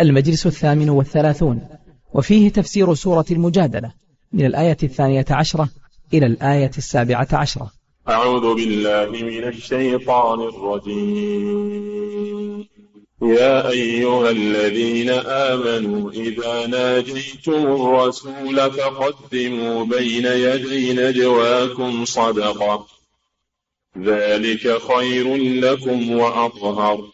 المجلس الثامن والثلاثون وفيه تفسير سورة المجادلة من الآية الثانية عشرة إلى الآية السابعة عشرة. أعوذ بالله من الشيطان الرجيم. يا أيها الذين آمنوا إذا ناجيتم الرسول فقدموا بين يدي نجواكم صدقة. ذلك خير لكم وأطهر.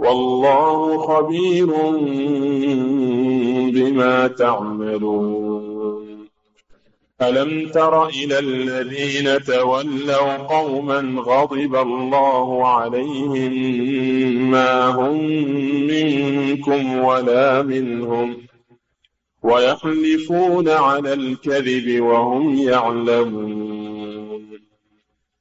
والله خبير بما تعملون. ألم تر إلى الذين تولوا قوما غضب الله عليهم ما هم منكم ولا منهم ويحلفون على الكذب وهم يعلمون.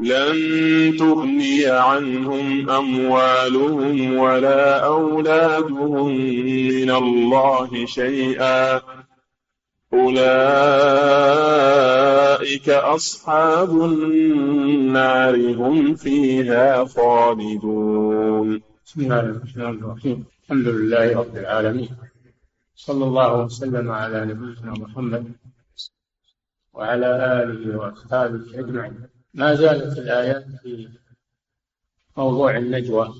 لن تغني عنهم أموالهم ولا أولادهم من الله شيئا. أولئك أصحاب النار هم فيها خالدون. بسم الله الرحمن الرحيم. الحمد لله رب العالمين. صلى الله وسلم على نبينا محمد وعلى آله وأصحابه أجمعين. ما زالت الآيات في موضوع النجوى.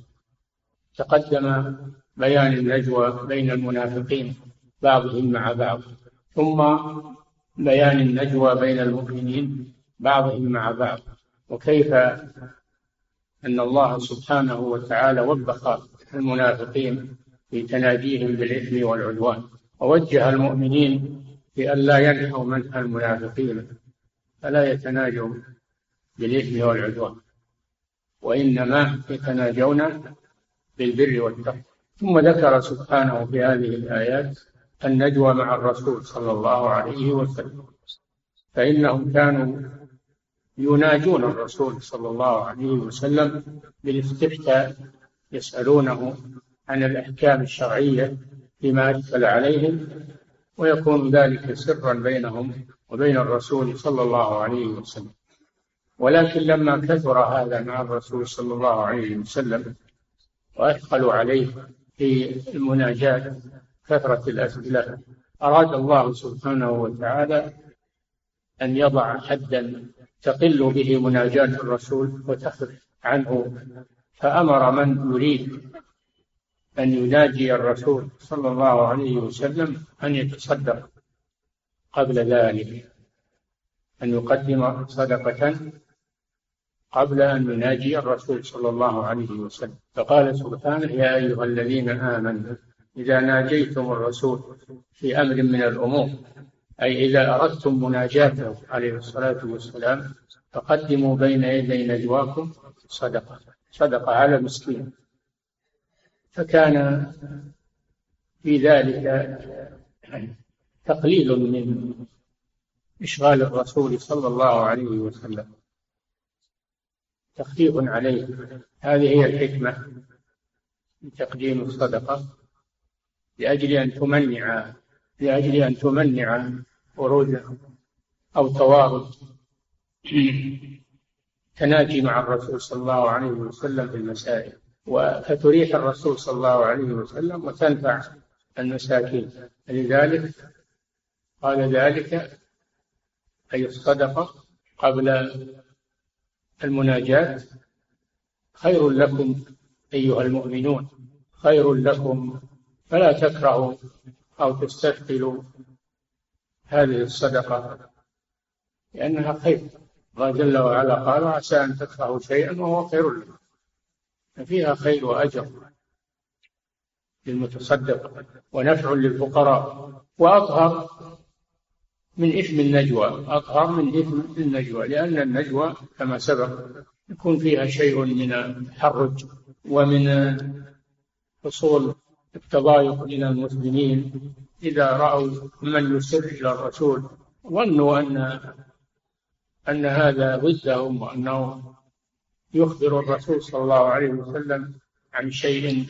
تقدم بيان النجوى بين المنافقين بعضهم مع بعض. ثم بيان النجوى بين المؤمنين بعضهم مع بعض. وكيف أن الله سبحانه وتعالى وبخ المنافقين في تناجيهم بالإثم والعدوان. ووجه المؤمنين بأن لا ينهوا منها المنافقين فلا يتناجوا بالإثم والعدوان. وإنما يتناجون بالبر والتقوى. ثم ذكر سبحانه في هذه الآيات النجوى مع الرسول صلى الله عليه وسلم. فإنهم كانوا يناجون الرسول صلى الله عليه وسلم بالاستفتاء يسألونه عن الأحكام الشرعية فيما أشكل عليهم ويكون ذلك سرا بينهم وبين الرسول صلى الله عليه وسلم. ولكن لما كثر هذا مع الرسول صلى الله عليه وسلم وأثقلوا عليه في المناجاة كثرة الأسئلة. أراد الله سبحانه وتعالى أن يضع حدا تقل به مناجاة الرسول وتخف عنه. فأمر من يريد أن يناجي الرسول صلى الله عليه وسلم أن يتصدق قبل ذلك أن يقدم صدقة قبل أن يناجي الرسول صلى الله عليه وسلم. فقال سبحانه يا أيها الذين آمنوا إذا ناجيتم الرسول في أمر من الأمور أي إذا أردتم مناجاته عليه الصلاة والسلام فقدموا بين يدي نجواكم صدقة صدقة على مسكين فكان في ذلك تقليل من إشغال الرسول صلى الله عليه وسلم. تخفيف عليه. هذه هي الحكمة من تقديم الصدقة. لأجل أن تمنع لأجل أن تمنع ورود أو توارد تناجي مع الرسول صلى الله عليه وسلم في المسائل فتريح الرسول صلى الله عليه وسلم وتنفع المساكين. لذلك قال ذلك أي الصدقة قبل المناجاة خير لكم أيها المؤمنون خير لكم فلا تكرهوا أو تستثقلوا هذه الصدقة لأنها خير. الله جل وعلا قال عسى أن تكرهوا شيئا وهو خير لكم. فيها خير وأجر للمتصدق ونفع للفقراء وأطهر من إثم النجوى أطهر من إثم النجوى لأن النجوى كما سبق يكون فيها شيء من التحرج ومن حصول التضايق من المسلمين إذا رأوا من يسر إلى الرسول. ظنوا أن أن هذا ضدهم وأنه يخبر الرسول صلى الله عليه وسلم عن شيء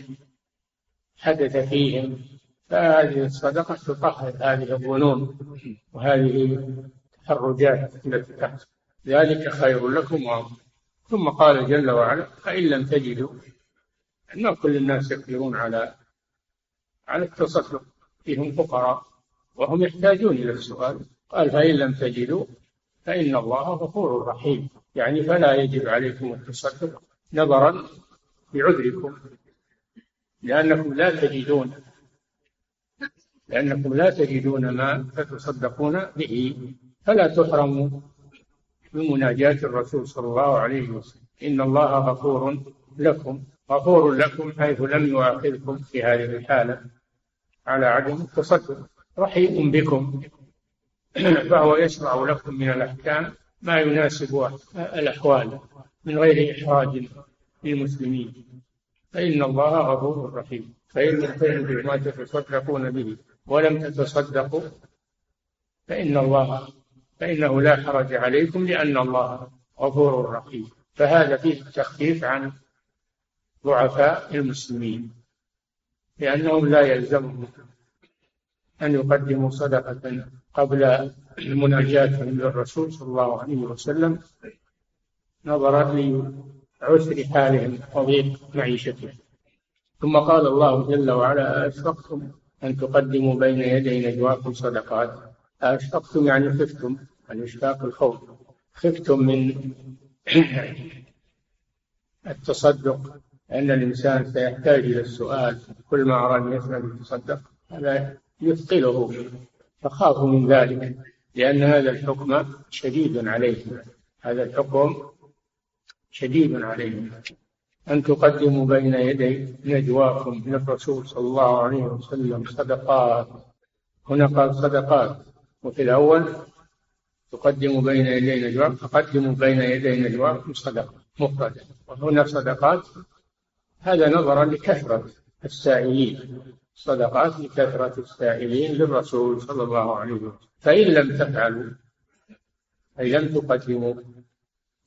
حدث فيهم. فهذه الصدقة تطهر هذه الظنون وهذه التحرجات التي تحصل. ذلك خير لكم وأفضل ثم قال جل وعلا فإن لم تجدوا ما كل الناس يقدرون على على التصدق. فيهم فقراء وهم يحتاجون إلى السؤال. قال فإن لم تجدوا فإن الله غفور رحيم. يعني فلا يجب عليكم التصدق نظرا بعذركم لأنكم لا تجدون لأنكم لا تجدون ما تتصدقون به فلا تحرموا بمناجاة الرسول صلى الله عليه وسلم. إن الله غفور لكم غفور لكم حيث لم يؤاخذكم في هذه الحالة على عدم التصدق. رحيم بكم فهو يشرع لكم من الأحكام ما يناسب الأحوال من غير إحراج للمسلمين. فإن الله غفور رحيم. فإن لم تجدوا ما تتصدقون به. ولم تتصدقوا فإن الله فإنه لا حرج عليكم لأن الله غفور رحيم. فهذا فيه التخفيف عن ضعفاء المسلمين لأنهم لا يلزمهم أن يقدموا صدقة قبل مناجاتهم للرسول صلى الله عليه وسلم نظرا لعسر حالهم وضيق معيشتهم. ثم قال الله جل وعلا أشفقتم أن تقدموا بين يدي نجواكم صدقات. أشفقتم يعني خفتم الإشفاق الخوف. خفتم من التصدق أن الإنسان سيحتاج إلى السؤال كل ما أراد أن يسأل يتصدق هذا يثقله فخافوا من ذلك لأن هذا الحكم شديد عليهم. هذا الحكم شديد عليهم. أن تقدموا بين يدي نجواكم للرسول صلى الله عليه وسلم صدقات. هنا قال صدقات. وفي الأول تقدموا بين يدي نجواكم فقدموا بين يدي نجواكم صدقة مفردة. وهنا صدقات هذا نظرا لكثرة السائلين. صدقات لكثرة السائلين للرسول صلى الله عليه وسلم. فإن لم تفعلوا أي لم تقدموا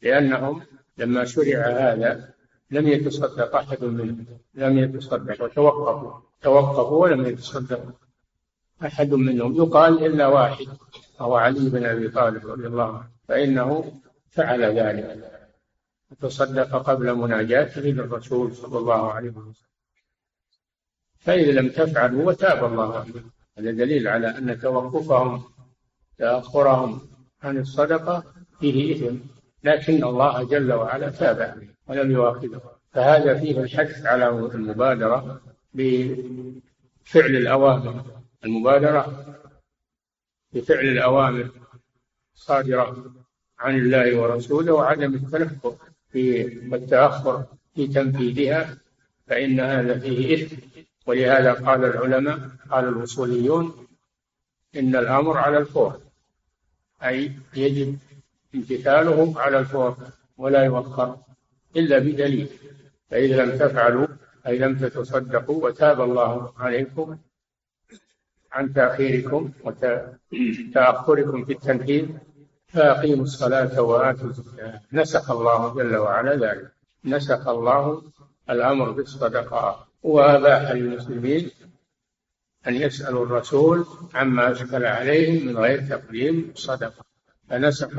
لأنهم لما شرع هذا لم يتصدق أحد منهم لم يتصدق وتوقفوا توقفوا. ولم يتصدقوا أحد منهم. يقال إلا واحد وهو علي بن أبي طالب رضي الله عنه. فإنه فعل ذلك. تصدق قبل مناجاته للرسول صلى الله عليه وسلم. فإذا لم تفعلوا وتاب الله عليهم هذا دليل على أن توقفهم تأخرهم عن الصدقة فيه إثم. لكن الله جل وعلا تاب عليهم ولم يؤاخذهم فهذا فيه الحث على المبادرة بفعل الأوامر. المبادرة بفعل الأوامر الصادرة عن الله ورسوله وعدم التنفر في والتأخر في تنفيذها فإن هذا فيه إثم. ولهذا قال العلماء قال الوصوليون إن الأمر على الفور. أي يجب امتثاله على الفور ولا يوخر إلا بدليل. فإذا لم تفعلوا أي لم تتصدقوا وتاب الله عليكم عن تأخيركم وتأخركم في التنفيذ فأقيموا الصلاة وآتوا الزكاة. نسخ الله جل وعلا ذلك. نسخ الله الأمر بالصدقة. وأباح للمسلمين أن يسألوا الرسول عما أشكل عليهم من غير تقديم صدقة. فنسخ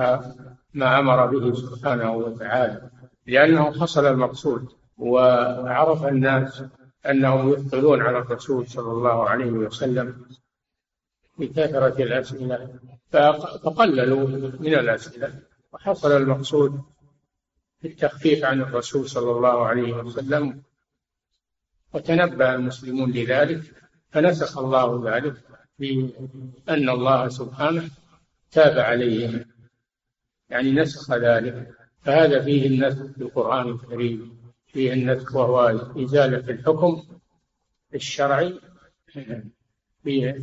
ما أمر به سبحانه وتعالى لأنه حصل المقصود وعرف الناس أنهم يثقلون على الرسول صلى الله عليه وسلم بكثرة الأسئلة فقللوا من الأسئلة وحصل المقصود بالتخفيف عن الرسول صلى الله عليه وسلم وتنبه المسلمون لذلك فنسخ الله ذلك في أن الله سبحانه تاب عليهم يعني نسخ ذلك. فهذا فيه النسخ في القرآن الكريم فيه النسخ وهو إزالة الحكم الشرعي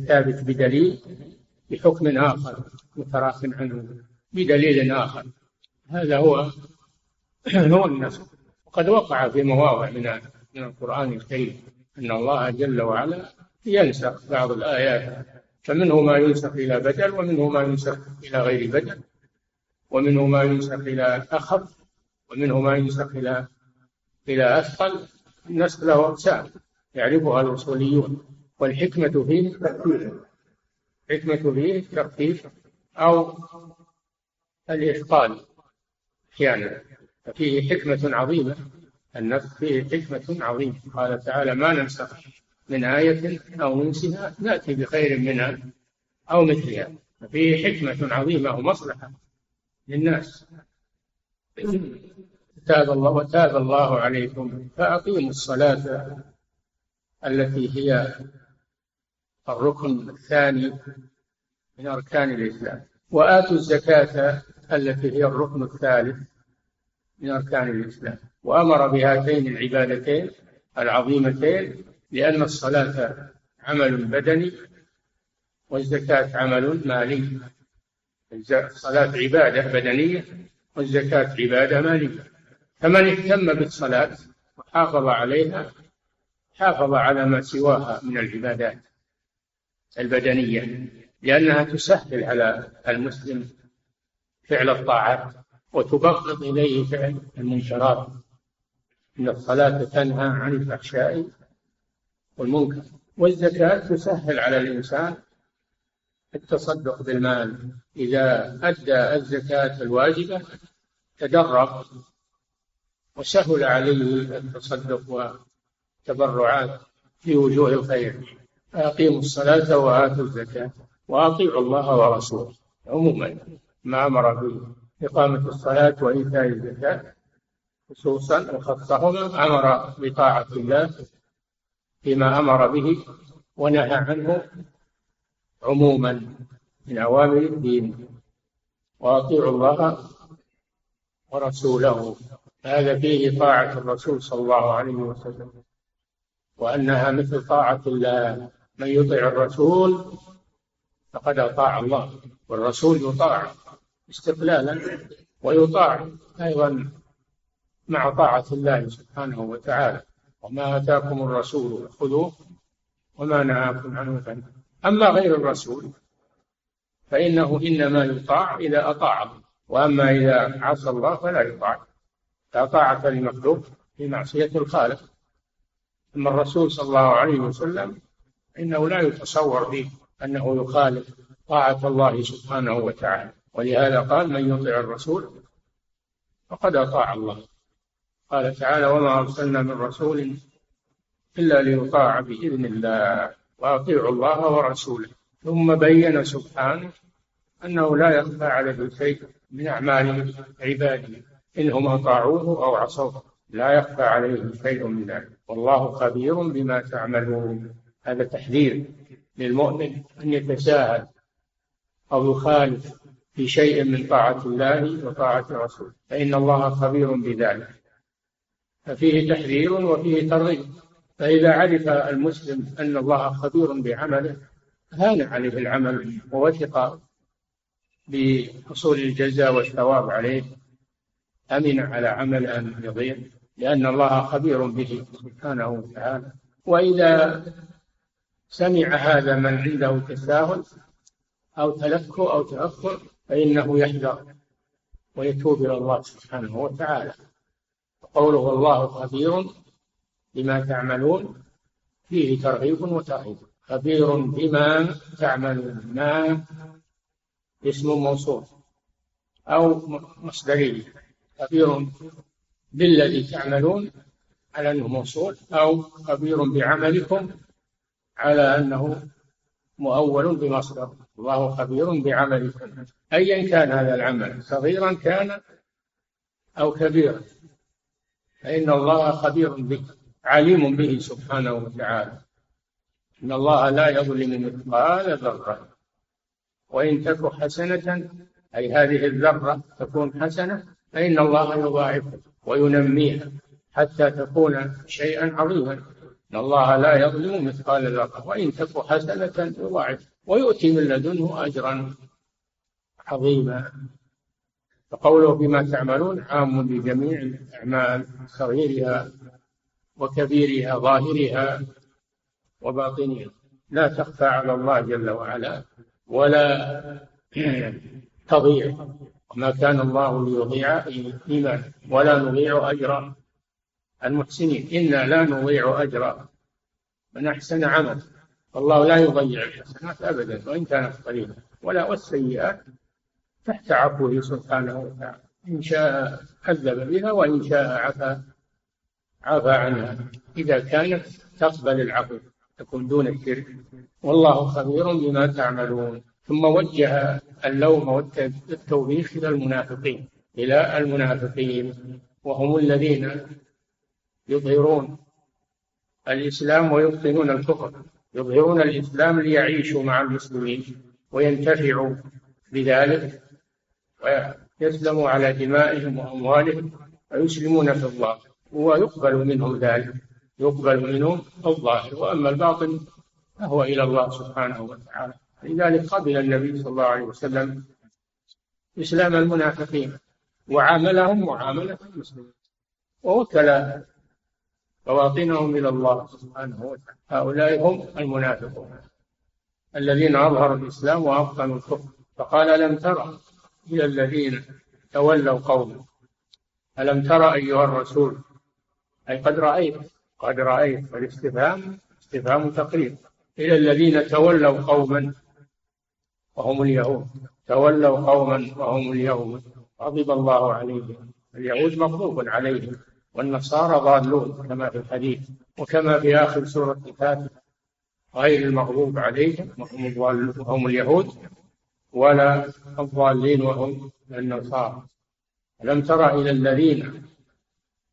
ثابت بدليل بحكم آخر متراخ عنه بدليل آخر. هذا هو هو النسخ. وقد وقع في مواضع من من القرآن الكريم أن الله جل وعلا ينسخ بعض الآيات فمنه ما ينسخ إلى بدل ومنه ما ينسخ إلى غير بدل ومنه ما ينسخ إلى أخف ومنه ما ينسخ إلى إلى أثقل. النسخ له أقسام يعرفها الأصوليون. والحكمة فيه التخفيف الحكمة فيه التخفيف أو الإثقال أحيانا. ففيه حكمة عظيمة النسخ فيه حكمة عظيمة. قال تعالى ما ننسخ من آية أو ننسها نأتي بخير منها أو مثلها. فيه حكمة عظيمة ومصلحة للناس. تاب الله وتاب الله عليكم. فأقيموا الصلاة التي هي الركن الثاني من أركان الإسلام. وآتوا الزكاة التي هي الركن الثالث من أركان الإسلام. وأمر بهاتين العبادتين العظيمتين لأن الصلاة عمل بدني والزكاة عمل مالي. الصلاة عبادة بدنية والزكاة عبادة مالية. فمن اهتم بالصلاة وحافظ عليها حافظ على ما سواها من العبادات البدنية لأنها تسهل على المسلم فعل الطاعات وتبغض إليه فعل المنكرات. إن الصلاة تنهى عن الفحشاء والمنكر. والزكاة تسهل على الإنسان التصدق بالمال. إذا أدى الزكاة الواجبة تدرب وسهل عليه التصدق والتبرعات في وجوه الخير. أقيموا الصلاة وآتوا الزكاة وأطيعوا الله ورسوله. عموما ما أمر بإقامة الصلاة وإيتاء الزكاة خصوصا وخصهما أمر بطاعة الله فيما أمر به ونهى عنه عموما من أوامر الدين. وأطيعوا الله ورسوله. هذا فيه طاعة الرسول صلى الله عليه وسلم. وأنها مثل طاعة الله. من يطع الرسول فقد أطاع الله. والرسول يطاع استقلالا ويطاع أيضا مع طاعة الله سبحانه وتعالى. وما آتاكم الرسول خذوه وما نهاكم عنه فانتهوا. أما غير الرسول فإنه إنما يطاع إذا أطاع الله وأما إذا عصى الله فلا يطاع. لا طاعة لمخلوق في معصية الخالق. أما الرسول صلى الله عليه وسلم إنه لا يتصور به أنه يخالف طاعة الله سبحانه وتعالى. ولهذا قال من يطع الرسول فقد أطاع الله. قال تعالى وما أرسلنا من رسول إلا ليطاع بإذن الله وأطيعوا الله ورسوله. ثم بين سبحانه أنه لا يخفى عليه شيء من أعمال عباده. إنهم أطاعوه أو عصوه لا يخفى عليه شيء من ذلك. والله خبير بما تعملون. هذا تحذير للمؤمن أن يتساهل أو يخالف في شيء من طاعة الله وطاعة رسوله. فإن الله خبير بذلك. ففيه تحذير وفيه ترغيب. فإذا عرف المسلم أن الله خبير بعمله هان عليه العمل ووثق بحصول الجزاء والثواب عليه. أمن على عمل أن يضيع لأن الله خبير به سبحانه وتعالى. وإذا سمع هذا من عنده تساهل أو تلكؤ أو تأخر فإنه يحذر ويتوب إلى الله سبحانه وتعالى. قوله الله خبير بما تعملون فيه ترغيب وترهيب. خبير بما تعملون ما اسم موصول أو مصدرية خبير بالذي تعملون على أنه موصول أو خبير بعملكم على أنه مؤول بمصدر. الله خبير بعملكم. أيا كان هذا العمل صغيرا كان أو كبيرا. فإن الله خبير به عليم به سبحانه وتعالى. إن الله لا يظلم مثقال ذرة. وإن تك حسنة أي هذه الذرة تكون حسنة فإن الله يضاعفها وينميها حتى تكون شيئا عظيما. إن الله لا يظلم مثقال ذرة. وإن تك حسنة يضاعف ويؤتي من لدنه أجرا عظيما. فقوله بما تعملون عام بجميع الأعمال صغيرها وكبيرها ظاهرها وباطنها. لا تخفى على الله جل وعلا ولا تضيع. ما كان الله ليضيع إيمان ولا نضيع أجر المحسنين. إنا لا نضيع أجر من أحسن عمل. الله لا يضيع الحسنات أبدا وإن كانت قليلة. ولا والسيئات تحت عفوه سبحانه وتعالى. إن شاء عذب بها وإن شاء عفى عفى عنها. إذا كانت تقبل العفو تكون دون الشرك. والله خبير بما تعملون. ثم وجه اللوم والتوبيخ إلى المنافقين إلى المنافقين. وهم الذين يظهرون الإسلام ويبطنون الكفر يظهرون الإسلام ليعيشوا مع المسلمين وينتفعوا بذلك. ويسلموا على دمائهم وأموالهم ويسلمون في الله ويقبل منهم ذلك يقبل منهم الظاهر وأما الباطن فهو إلى الله سبحانه وتعالى. لذلك قبل النبي صلى الله عليه وسلم إسلام المنافقين وعاملهم معاملة المسلمين ووكل بواطنهم إلى الله سبحانه وتعالى. هؤلاء هم المنافقون الذين أظهروا الإسلام وأبطنوا الكفر فقال ألم ترى إلى الذين تولوا قوما ألم ترى أيها الرسول؟ أي قد رأيت قد رأيت. فالاستفهام استفهام تقرير إلى الذين تولوا قوما وهم اليهود. تولوا قوما وهم اليهود. غضب الله عليهم. اليهود مغضوب عليهم. والنصارى ضالون كما في الحديث. وكما في آخر سورة الفاتحة. غير المغضوب عليهم وهم اليهود. ولا الضالين وهم النصارى. ألم تر إلى الذين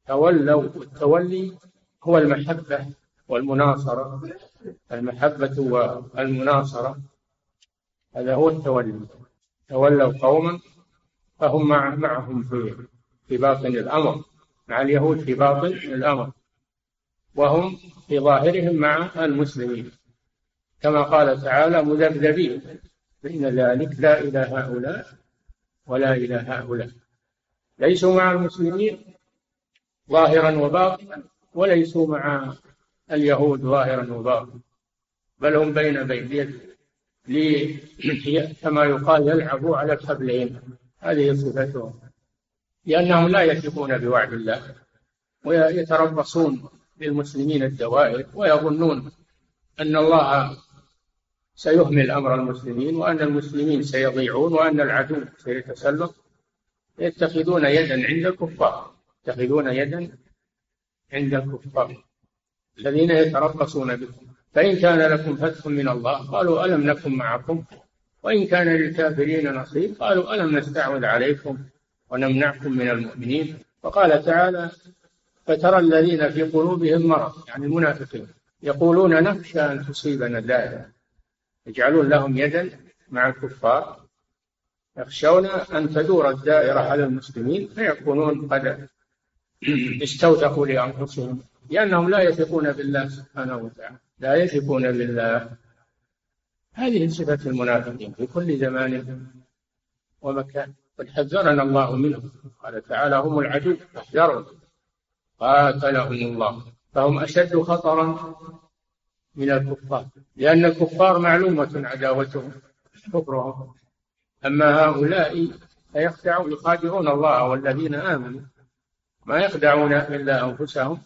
تولوا التولي هو المحبة والمناصرة. المحبة والمناصرة هذا هو التولي. تولوا قوما فهم مع معهم في في باطن الأمر مع اليهود في باطن الأمر. وهم في ظاهرهم مع المسلمين. كما قال تعالى مذبذبين. بين ذلك لا إلى هؤلاء ولا إلى هؤلاء. ليسوا مع المسلمين ظاهرا وباطنا وليسوا مع اليهود ظاهرا وباطنا. بل هم بين بين كما يقال يلعبوا على الحبلين. هذه صفتهم. لأنهم لا يثقون بوعد الله ويتربصون بالمسلمين الدوائر ويظنون أن الله سيهمل أمر المسلمين وأن المسلمين سيضيعون وأن العدو سيتسلط. يتخذون يدا عند الكفار. يتخذون يدا عند الكفار. الذين يتربصون بكم. فإن كان لكم فتح من الله قالوا ألم نكن معكم؟ وإن كان للكافرين نصيب قالوا ألم نستعوذ عليكم ونمنعكم من المؤمنين؟ وقال تعالى فترى الذين في قلوبهم مرض. يعني المنافقين يقولون نخشى أن تصيبنا الدائرة يجعلون لهم يدا مع الكفار يخشون أن تدور الدائرة على المسلمين فيكونون قد استوثقوا لأنفسهم لأنهم لا يثقون بالله سبحانه وتعالى لا يثقون بالله. هذه صفة المنافقين في كل زمان ومكان. قد حذرنا الله منهم. قال تعالى هم العدو فاحذروا قاتلهم الله. فهم أشد خطرا. من الكفار لأن الكفار معلومة عداوتهم كفرهم. أما هؤلاء فيخدعون يخادعون الله والذين آمنوا. ما يخدعون إلا أنفسهم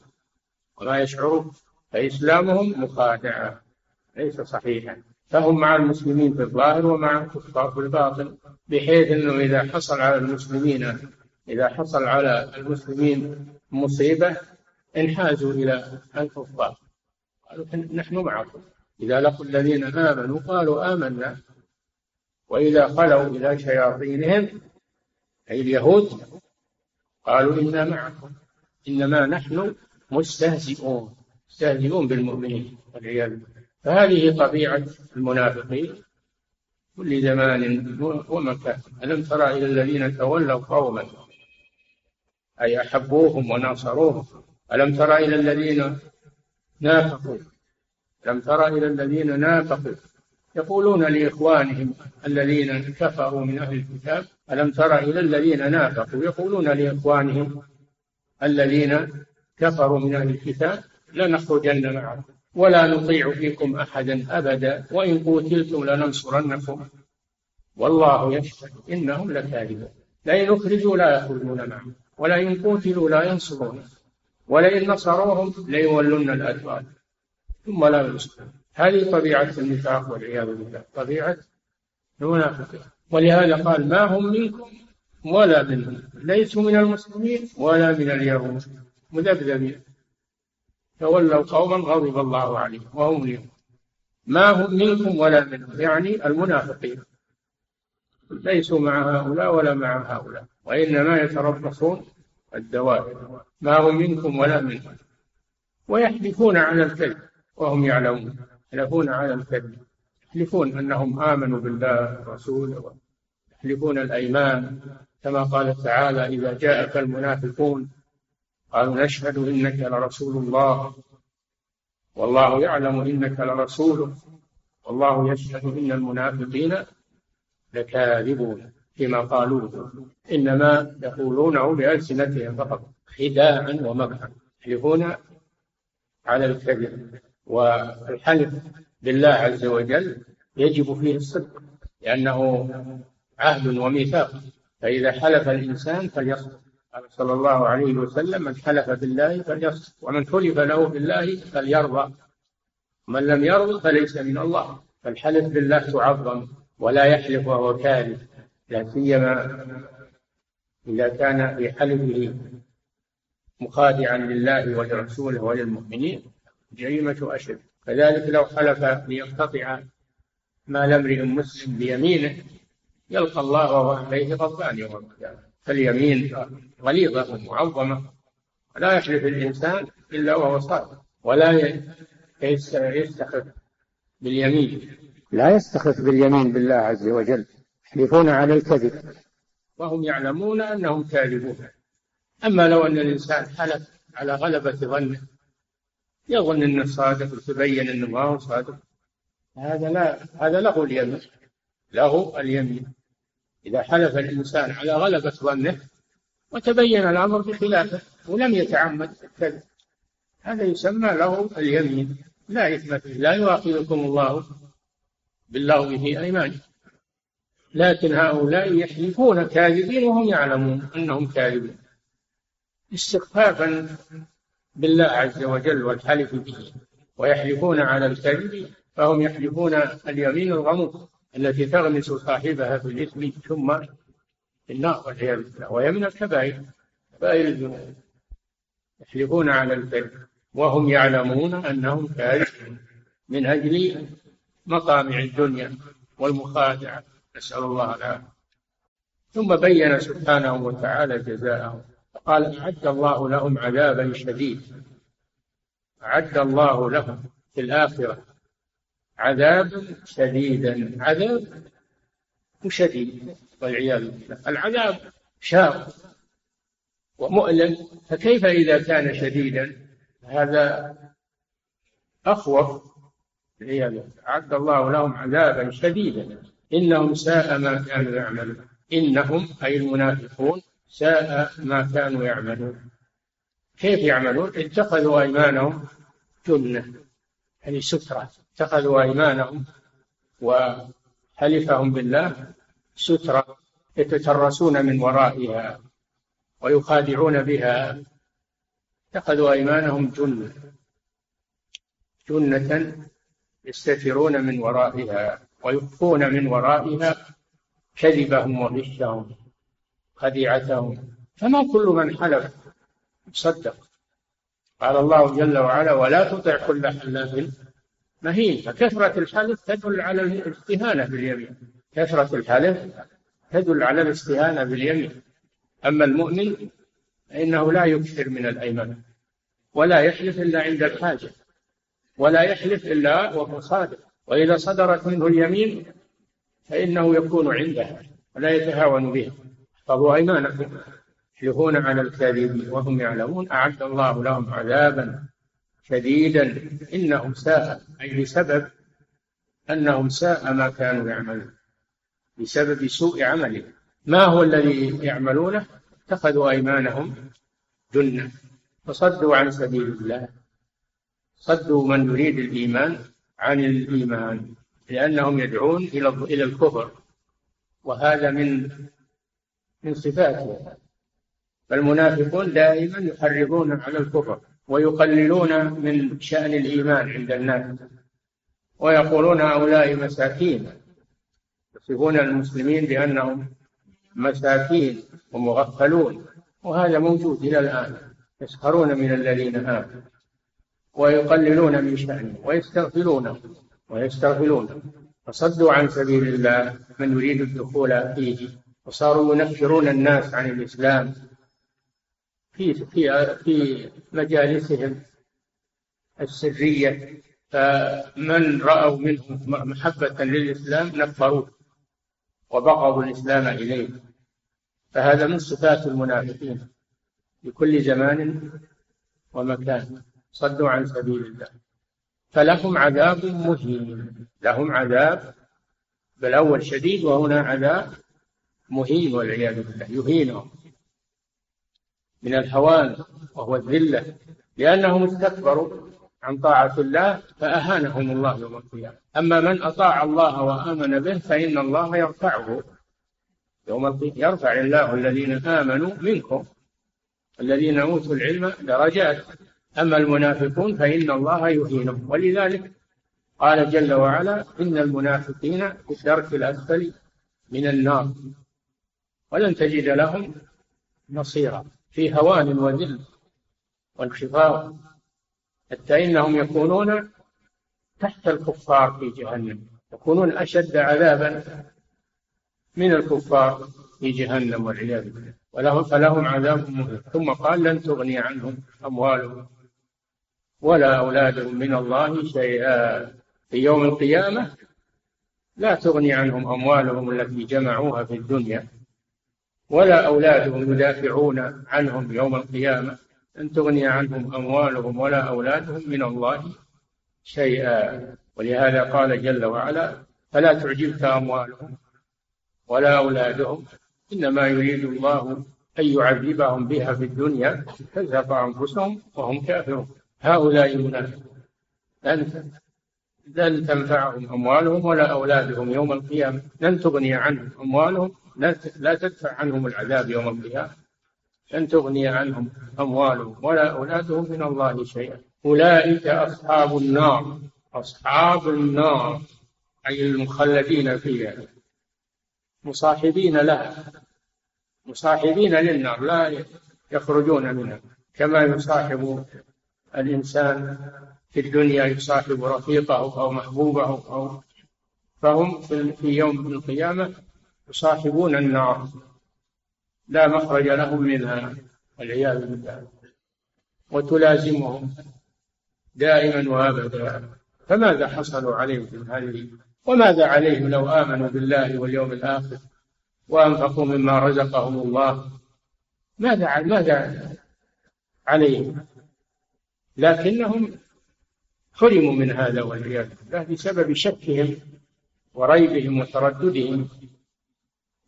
وما يشعرون فإسلامهم مخادعة ليس صحيحا. فهم مع المسلمين في الظاهر ومع الكفار في الباطن بحيث أنه إذا حصل على المسلمين إذا حصل على المسلمين مصيبة انحازوا إلى الكفار. نحن معكم. إذا لقوا الذين آمنوا قالوا آمنا. وإذا خلوا إلى شياطينهم أي اليهود قالوا إنا معكم. إنما نحن مستهزئون مستهزئون بالمؤمنين والعياذ بالله. فهذه طبيعة المنافقين. كل زمان ومكان. ألم ترى إلى الذين تولوا قوما أي أحبوهم وناصروهم. ألم ترى إلى الذين نافقوا ألم ترى إلى الذين نافقوا. يقولون لإخوانهم الذين كفروا من أهل الكتاب ألم ترى إلى الذين نافقوا؟ يقولون لإخوانهم الذين كفروا من أهل الكتاب لنخرجن معكم ولا نطيع فيكم أحدا أبدا وإن قتلتم لننصرنكم. والله يشهد إنهم لكاذبون. لئن أخرجوا لا يخرجون معهم ولئن قتلوا لا ينصرون ولئن نصروهم ليولن الأدبار. ثم لا ينصرون هذه طبيعة النفاق والعياذ بالله. طبيعة المنافقين. ولهذا قال ما هم منكم ولا منهم ليسوا من المسلمين ولا من اليهود. مذبذبين. تولوا قوما غضب الله عليهم وهم اليهود. ما هم منكم ولا منهم يعني المنافقين. ليسوا مع هؤلاء ولا مع هؤلاء. وإنما يتربصون الدوائر ما هم منكم ولا منهم. ويحلفون على الكذب وهم يعلمون يحلفون على الكذب. يحلفون أنهم آمنوا بالله ورسوله يحلفون الأيمان. كما قال تعالى إذا جاءك المنافقون قالوا نشهد إنك لرسول الله والله يعلم إنك لرسوله. والله يشهد إن المنافقين لكاذبون. فيما قالوه إنما يقولونه بألسنتهم فقط خداعا ومكرا يحلفون على الكذب. والحلف بالله عز وجل يجب فيه الصدق لأنه عهد وميثاق. فإذا حلف الإنسان فليصدق. قال صلى الله عليه وسلم من حلف بالله فليصدق ومن حلف له بالله فليرضى. من لم يرضى فليس من الله. فالحلف بالله تعظم ولا يحلف وهو كاذب. لا سيما إذا كان في حلفه مخادعا لله ولرسوله وللمؤمنين جريمة أشد. كذلك لو حلف ليقتطع مال امرئ مسلم بيمينه يلقى الله وهو عليه غضبان يوم القيامة. فاليمين غليظة معظمة لا يحلف الإنسان إلا وهو صادق ولا يستخف باليمين. لا يستخف باليمين بالله عز وجل. يحلفون على الكذب. وهم يعلمون أنهم كاذبون. أما لو أن الإنسان حلف على غلبة ظنه يظن أنه صادق وتبين أنه ما هو صادق. هذا لا هذا له اليمين له اليمين. إذا حلف الإنسان على غلبة ظنه وتبين الأمر بخلافه ولم يتعمد الكذب هذا يسمى له اليمين. لا فيه. لا يؤاخذكم الله باللغو في أيمانكم. لكن هؤلاء يحلفون كاذبين وهم يعلمون أنهم كاذبون. استخفافا بالله عز وجل والحلف به ويحلفون على الكذب فهم يحلفون اليمين الغموض التي تغمس صاحبها في الإثم ثم في النار والعياذ بالله وهي من الكبائر كبائر الذنوب. يحلفون على الكذب وهم يعلمون أنهم كاذبون من أجل مطامع الدنيا والمخادعة. نسأل الله العافية. ثم بين سبحانه وتعالى جزاءهم فقال أعد الله لهم عذابا شديد أعد الله لهم في الآخرة عذابا شديدا. عذاب وشديد والعياذ بالله. العذاب شاق ومؤلم. فكيف إذا كان شديدا؟ هذا أخوف. والعياذ أعد الله لهم عذابا شديدا. إنهم ساء ما كانوا يعملون. إنهم أي المنافقون ساء ما كانوا يعملون. كيف يعملون؟ اتخذوا أيمانهم جنة يعني سترة. اتخذوا أيمانهم وحلفهم بالله سترة يتترسون من ورائها ويخادعون بها. اتخذوا أيمانهم جنة جنة يستترون من ورائها. ويخفون من ورائها كذبهم وغشهم خديعتهم. فما كل من حلف صدق. قال الله جل وعلا ولا تطع كل حلاف مهين. فكثرة الحلف تدل على الاستهانة باليمين. كثرة الحلف تدل على الاستهانة باليمين. أما المؤمن فإنه لا يكثر من الأيمان ولا يحلف إلا عند الحاجة ولا يحلف إلا وهو صادق. وإذا صدرت منه اليمين فإنه يكون عندها ولا يتهاون بها فهو أيمانكم يحلفون على الكاذب وهم يعلمون أعد الله لهم عذابا شديدا. إنهم ساء أي بسبب أنهم ساء ما كانوا يعملون. بسبب سوء عملهم ما هو الذي يعملونه؟ اتخذوا أيمانهم جنة. فصدوا عن سبيل الله. صدوا من يريد الإيمان. عن الإيمان لأنهم يدعون إلى إلى الكفر. وهذا من من صفاته. فالمنافقون دائما يحرضون على الكفر ويقللون من شأن الإيمان عند الناس. ويقولون هؤلاء مساكين. يصفون المسلمين بأنهم مساكين ومغفلون. وهذا موجود إلى الآن. يسخرون من الذين آمنوا. ويقللون من شأنه ويستغفلونه ويستغفلون. فصدوا عن سبيل الله من يريد الدخول فيه. وصاروا ينفرون الناس عن الإسلام في في في مجالسهم السرية. فمن رأوا منه محبة للإسلام نفروه وبغضوا الإسلام إليه. فهذا من صفات المنافقين في كل زمان ومكان. صدوا عن سبيل الله. فلهم عذاب مهين. لهم عذاب بالأول شديد وهنا عذاب مهين والعياذ بالله. يهينهم من الهوان وهو الذلة. لأنهم استكبروا عن طاعة الله فأهانهم الله يوم القيامة. أما من أطاع الله وآمن به فإن الله يرفعه. يوم القيامة يرفع الله الذين آمنوا منكم. الذين أوتوا العلم درجات. أما المنافقون فإن الله يهينهم. ولذلك قال جل وعلا إن المنافقين في الدرك الأسفل من النار. ولن تجد لهم نصيرا. في هوان وذل وانخفاض. حتى إنهم يكونون تحت الكفار في جهنم. يكونون أشد عذابا من الكفار في جهنم والعياذ بالله. ولهم فلهم عذاب مهين. ثم قال لن تغني عنهم أموالهم. ولا أولادهم من الله شيئا. في يوم القيامة لا تغني عنهم أموالهم التي جمعوها في الدنيا ولا أولادهم يدافعون عنهم يوم القيامة أن تغني عنهم أموالهم ولا أولادهم من الله شيئا. ولهذا قال جل وعلا فلا تعجبك أموالهم ولا أولادهم إنما يريد الله أن يعذبهم بها في الدنيا تزهق أنفسهم وهم كافرون. هؤلاء المنافقون. لن تنفعهم أموالهم ولا أولادهم يوم القيامة. لن تغني عنهم أموالهم لا تدفع عنهم العذاب يوم القيامة. لن تغني عنهم أموالهم ولا أولادهم من الله شيئا. أولئك أصحاب النار. أصحاب النار. أي المخلدين فيها. مصاحبين لها. مصاحبين للنار. لا يخرجون منها. كما يصاحب الإنسان في الدنيا يصاحب رفيقه أو محبوبه أو فهم في يوم القيامة يصاحبون النار. لا مخرج لهم منها والعياذ بالله. وتلازمهم دائما وابدا. فماذا حصلوا عليهم في هذه؟ وماذا عليهم لو آمنوا بالله واليوم الآخر وأنفقوا مما رزقهم الله؟ ماذا ماذا عليهم؟ لكنهم حرموا من هذا والعياذ بالله بسبب شكهم وريبهم وترددهم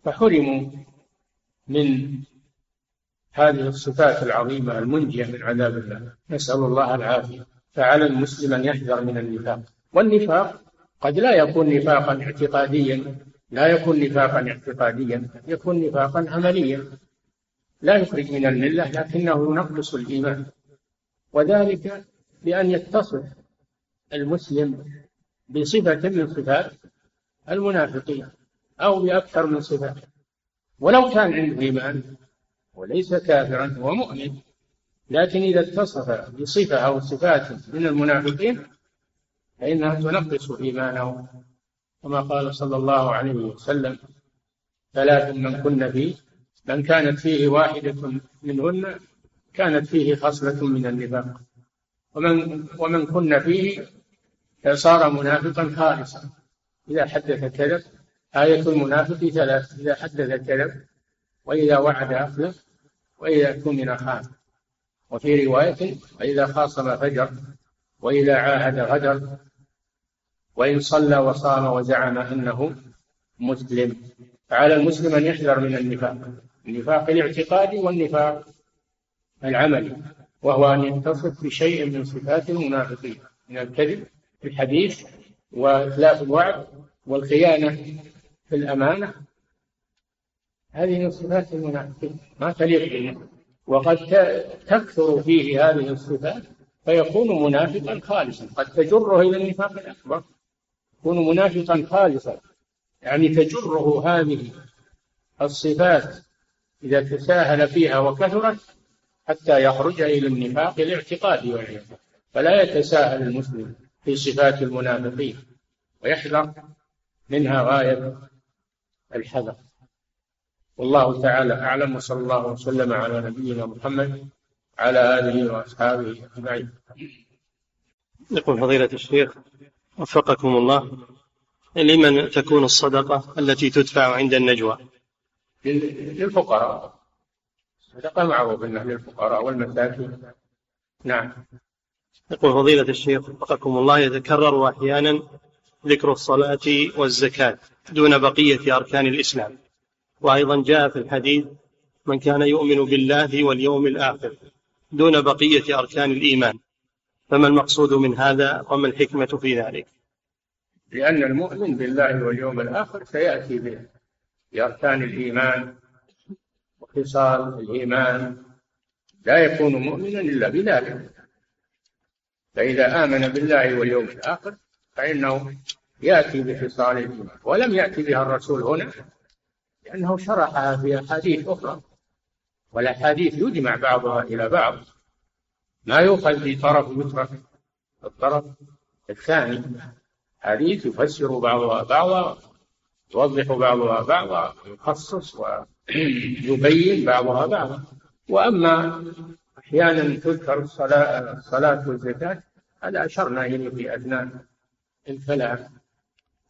فحرموا من هذه الصفات العظيمة المنجية من عذاب الله. نسأل الله العافية. فعلى المسلم أن يحذر من النفاق. والنفاق قد لا يكون نفاقا اعتقاديا لا يكون نفاقا اعتقاديا يكون نفاقا عمليا. لا يخرج من الملة لكنه ينقص الإيمان. وذلك بأن يتصف المسلم بصفة من صفات المنافقين أو بأكثر من صفات ولو كان عنده إيمان وليس كافرا هو مؤمن لكن إذا اتصف بصفة أو صفات من المنافقين فإنها تنقص إيمانه. كما قال صلى الله عليه وسلم ثلاث من كن فيه من كانت فيه واحدة منهن كانت فيه خصلة من النفاق. ومن ومن كن فيه صار منافقا خالصا. إذا حدث كذب آية المنافق ثلاث. إذا حدث كذب وإذا وعد أخلف وإذا اؤتمن خان. وفي رواية وإذا خاصم فجر وإذا عاهد غدر وإن صلى وصام وزعم أنه مسلم. فعلى المسلم أن يحذر من النفاق. النفاق الاعتقادي والنفاق العملي وهو أن يتصف بشيء من صفات المنافقين من الكذب في الحديث وإتلاف الوعد والخيانة في الأمانة. هذه من صفات المنافقين ما تليق بالمسلم وقد تكثر فيه هذه الصفات فيكون منافقا خالصا. قد تجره إلى النفاق الأكبر. يكون منافقا خالصا. يعني تجره هذه الصفات إذا تساهل فيها وكثرت حتى يخرج إلى النفاق الاعتقادي والعياذ فلا يتساهل المسلم في صفات المنافقين ويحذر منها غاية الحذر. والله تعالى أعلم وصلى الله وسلم على نبينا محمد على آله وأصحابه أجمعين. يقول فضيلة الشيخ وفقكم الله لمن تكون الصدقة التي تدفع عند النجوى؟ للفقراء. الصدقة معروف أنها للفقراء والمساكين. نعم. يقول فضيلة الشيخ وفقكم الله يتكرر أحيانا ذكر الصلاة والزكاة دون بقية أركان الإسلام. وأيضا جاء في الحديث من كان يؤمن بالله واليوم الآخر دون بقية أركان الإيمان. فما المقصود من هذا؟ وما الحكمة في ذلك؟ لأن المؤمن بالله واليوم الآخر سيأتي به بأركان الإيمان وخصال الإيمان. لا يكون مؤمنا إلا بذلك. فإذا آمن بالله واليوم الآخر فإنه يأتي بخصال الإيمان. ولم يأتي بها الرسول هنا لأنه شرحها في أحاديث أخرى. والأحاديث يجمع بعضها إلى بعض. ما يؤخذ في طرف يترك. الطرف الثاني حديث يفسر بعضها بعضا. يوضح بعضها بعضا يخصص ويبين بعضها بعضا. وأما أحيانا تذكر الصلاة, الصلاة والزكاة هذا أشرنا إليه في أثناء الكلام.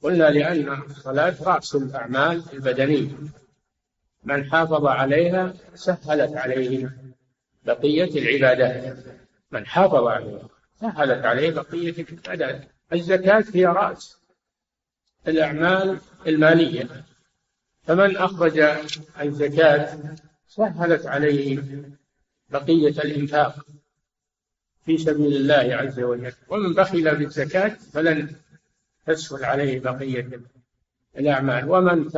قلنا لأن الصلاة رأس الأعمال البدنية. من حافظ عليها سهلت عليه بقية العبادات. من حافظ عليها سهلت عليه بقية العبادات. الزكاة هي رأس الأعمال المالية. فمن أخرج الزكاة سهلت عليه بقية الإنفاق في سبيل الله عز وجل. ومن بخل بالزكاة فلن تسهل عليه بقية الأعمال. ومن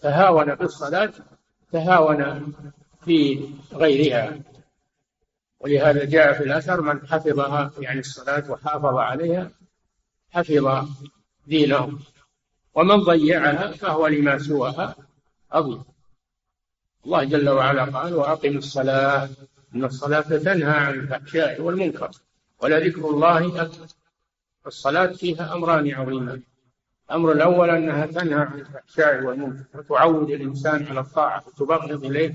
تهاون بالصلاة تهاون في غيرها. ولهذا جاء في الأثر من حفظها يعني الصلاة وحافظ عليها حفظ دينه. ومن ضيعها فهو لما سواها عظيم الله جل وعلا قال وأقم الصلاة إن الصلاة تنهى عن الفحشاء والمنكر ولذكر الله أكبر. الصلاة فيها أمران عظيمان. الأمر الأول أنها تنهى عن الفحشاء والمنكر وتعود الإنسان على الطاعة وتبغض إليه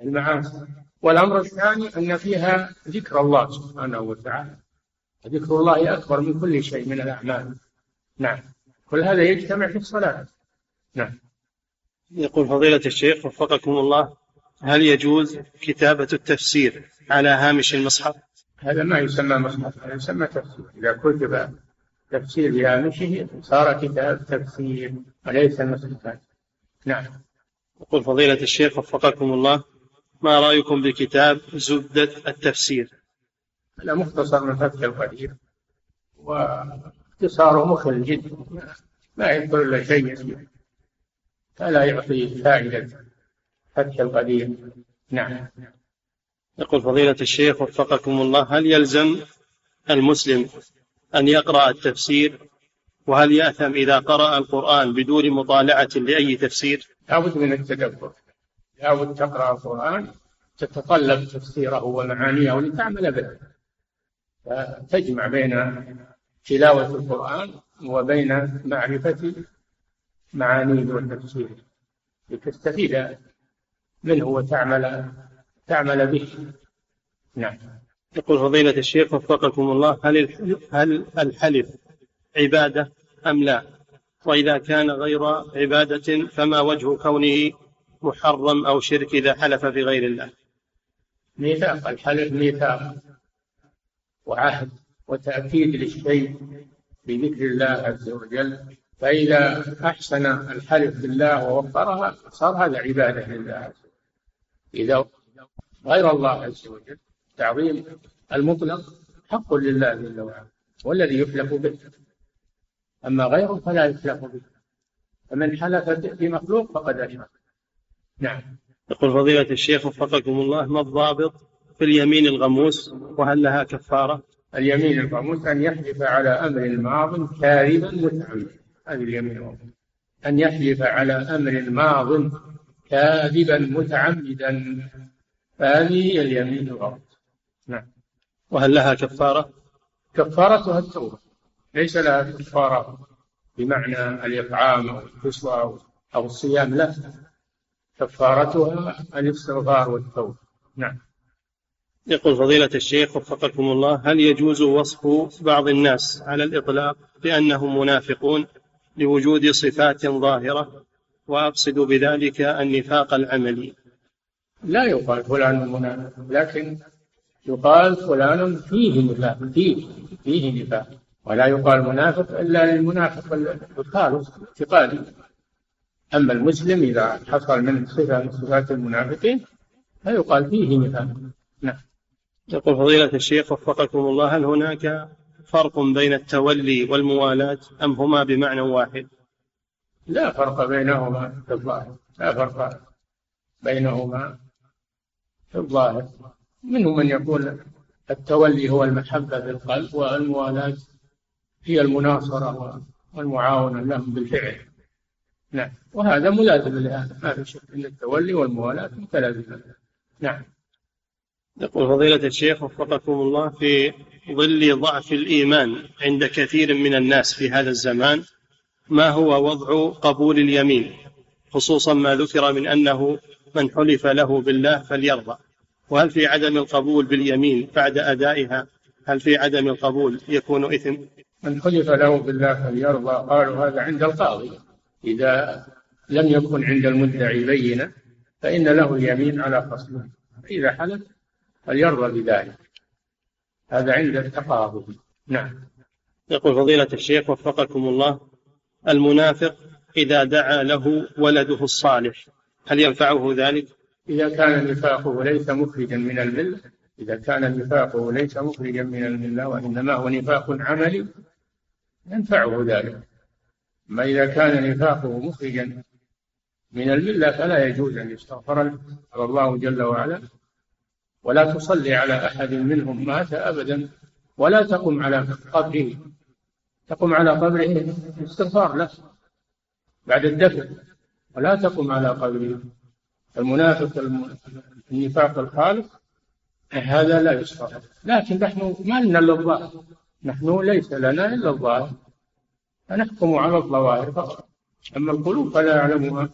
المعاصي. والأمر الثاني أن فيها ذكر الله سبحانه وتعالى. ذكر الله أكبر من كل شيء من الأعمال. نعم. كل هذا يجتمع في الصلاة. نعم. يقول فضيلة الشيخ وفقكم الله هل يجوز كتابة التفسير على هامش المصحف؟ هذا ما يسمى مصحف هذا يسمى تفسير. إذا كتب تفسير بهامشه صار كتاب تفسير وليس مصحفا نعم. يقول فضيلة الشيخ وفقكم الله ما رأيكم بكتاب زبدة التفسير؟ هذا مختصر من فتح القدير واختصاره مخل جدا ما يذكر إلا شيء. فلا يعطي فائدة فتح القدير نعم. يقول فضيلة الشيخ وفقكم الله هل يلزم المسلم أن يقرأ التفسير؟ وهل يأثم إذا قرأ القرآن بدون مطالعة لأي تفسير؟ لابد من التدبر. لابد تقرأ القرآن تتطلب تفسيره ومعانيه ولتعمل به. فتجمع بين تلاوة القرآن وبين معرفة معانيه وتفسيره لتستفيد منه وتعمل تعمل به. نعم. يقول فضيلة الشيخ وفقكم الله هل هل الحلف عبادة أم لا؟ وإذا كان غير عبادة فما وجه كونه محرم أو شرك إذا حلف بغير الله؟ ميثاق. الحلف ميثاق وعهد. وتأكيد للشيء بذكر الله عز وجل. فإذا أحسن الحلف بالله ووفرها صار هذا عبادة لله. عز وجل إذا غير الله عز وجل تعظيم المطلق حق لله جل وعلا والذي يحلف به. أما غيره فلا يحلف به. فمن حلف بمخلوق فقد أشرك. نعم. يقول فضيلة الشيخ وفقكم الله ما الضابط في اليمين الغموس؟ وهل لها كفارة؟ اليمين الغموس أن يحلف على أمر ماض كاذبا متعمدا. هذه اليمين أن يحلف على أمر ماض كاذبا متعمدا. فهذه هي اليمين الغموس نعم. وهل لها كفارة؟ كفارتها التوبة. ليس لها كفارة بمعنى الإطعام أو الكسوة أو الصيام لا. كفارتها الاستغفار والتوبة. نعم. يقول فضيلة الشيخ وفقكم الله هل يجوز وصف بعض الناس على الإطلاق بأنهم منافقون لوجود صفات ظاهرة؟ وأقصد بذلك النفاق العملي. لا يقال فلان منافق لكن يقال فلان فيه نفاق فيه فيه نفاق. ولا يقال منافق إلا للمنافق الخالص اعتقادي أما المسلم إذا حصل من صفة من صفات المنافقين فيقال فيه نفاق. نعم. يقول فضيلة الشيخ وفقكم الله هل هناك فرق بين التولي والموالاة أم هما بمعنى واحد؟ لا فرق بينهما في الظاهر. لا فرق بينهما في الظاهر. منهم من يقول التولي هو المحبة في القلب والموالاة هي المناصرة والمعاونة لهم بالفعل. نعم. وهذا ملازم لهذا. ما في شك إن التولي والموالاة متلازمان نعم. يقول فضيلة الشيخ وفقكم الله في ظل ضعف الإيمان عند كثير من الناس في هذا الزمان ما هو وضع قبول اليمين؟ خصوصا ما ذكر من أنه من حلف له بالله فليرضى. وهل في عدم القبول باليمين بعد أدائها؟ هل في عدم القبول يكون إثم؟ من حلف له بالله فليرضى قالوا هذا عند القاضي. إذا لم يكن عند المدعي بينة فإن له اليمين على خصمه إذا حلف فليرضى بذلك. هذا عند التقاضي نعم. يقول فضيلة الشيخ وفقكم الله المنافق إذا دعا له ولده الصالح هل ينفعه ذلك؟ إذا كان نفاقه ليس مخرجا من الملة إذا كان نفاقه ليس مخرجا من الملة وإنما هو نفاق عملي ينفعه ذلك. أما إذا كان نفاقه مخرجا من الملة فلا يجوز أن يستغفر له. قال الله جل وعلا ولا تصلي على أحد منهم مات أبدا ولا تقم على قبره. تقم على قبره استغفار له بعد الدفن ولا تقم على قبره. المنافق النفاق الخالص هذا لا يستغفر. لكن نحن ما لنا الا الظاهر؟ نحن ليس لنا إلا الظاهر. فنحكم على الظواهر فقط. أما القلوب فلا يعلمها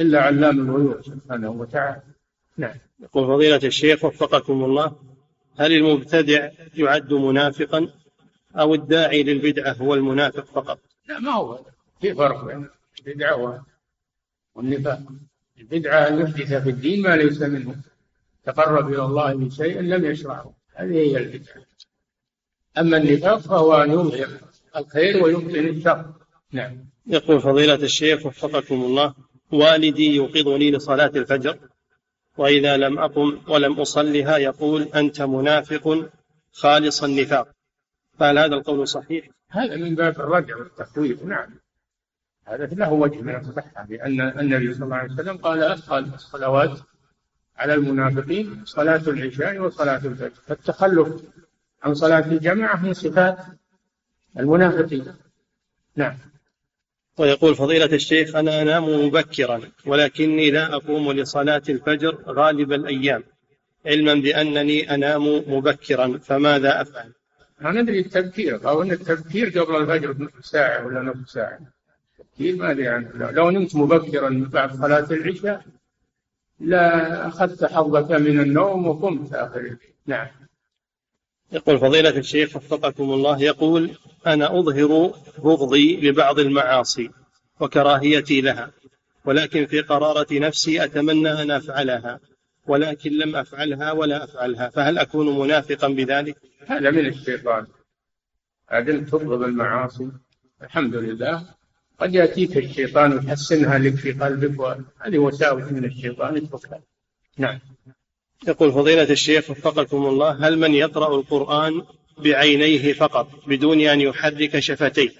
إلا علام الغيوب سبحانه وتعالى. نعم. يقول فضيلة الشيخ وفقكم الله هل المبتدع يعد منافقا أو الداعي للبدعة هو المنافق فقط؟ لا ما هو في فرق بين البدعة والنفاق. البدعة أن يحدث في الدين ما ليس منه. تقرب إلى الله بشيء لم يشرعه. هذه هي البدعة. أما النفاق فهو أن يظهر الخير ويبطن الشر. نعم. يقول فضيلة الشيخ وفقكم الله والدي يوقظني لصلاة الفجر. وإذا لم أقم ولم أصلها يقول أنت منافق خالص النفاق. فهل هذا القول صحيح؟ هذا من باب الردع والتخويف نعم. هذا له وجه من الصحة لأن النبي صلى الله عليه وسلم قال أثقل الصلوات على المنافقين صلاة العشاء وصلاة الفجر. فالتخلف عن صلاة الجماعة من صفات المنافقين. نعم. ويقول فضيلة الشيخ أنا أنام مبكرا ولكني لا أقوم لصلاة الفجر غالب الأيام علما بأنني أنام مبكرا فماذا أفعل؟ أنا ندري التبكير أو أن التبكير قبل الفجر بنصف ساعة ولا نصف ساعة. ما أدري عنه. لو نمت مبكرا بعد صلاة العشاء لا أخذت حظك من النوم وقمت آخر نعم. يقول فضيلة الشيخ وفقكم الله يقول أنا أظهر بغضي لبعض المعاصي وكراهيتي لها ولكن في قرارة نفسي أتمنى أن أفعلها ولكن لم أفعلها ولا أفعلها فهل أكون منافقا بذلك؟ هذا من الشيطان. بعدين تبغض المعاصي الحمد لله. قد يأتيك الشيطان ويحسنها لك في قلبك وهذه وساوس من الشيطان اتركها. نعم. يقول فضيلة الشيخ وفقكم الله هل من يقرأ القرآن بعينيه فقط بدون أن يحرك شفتيه؟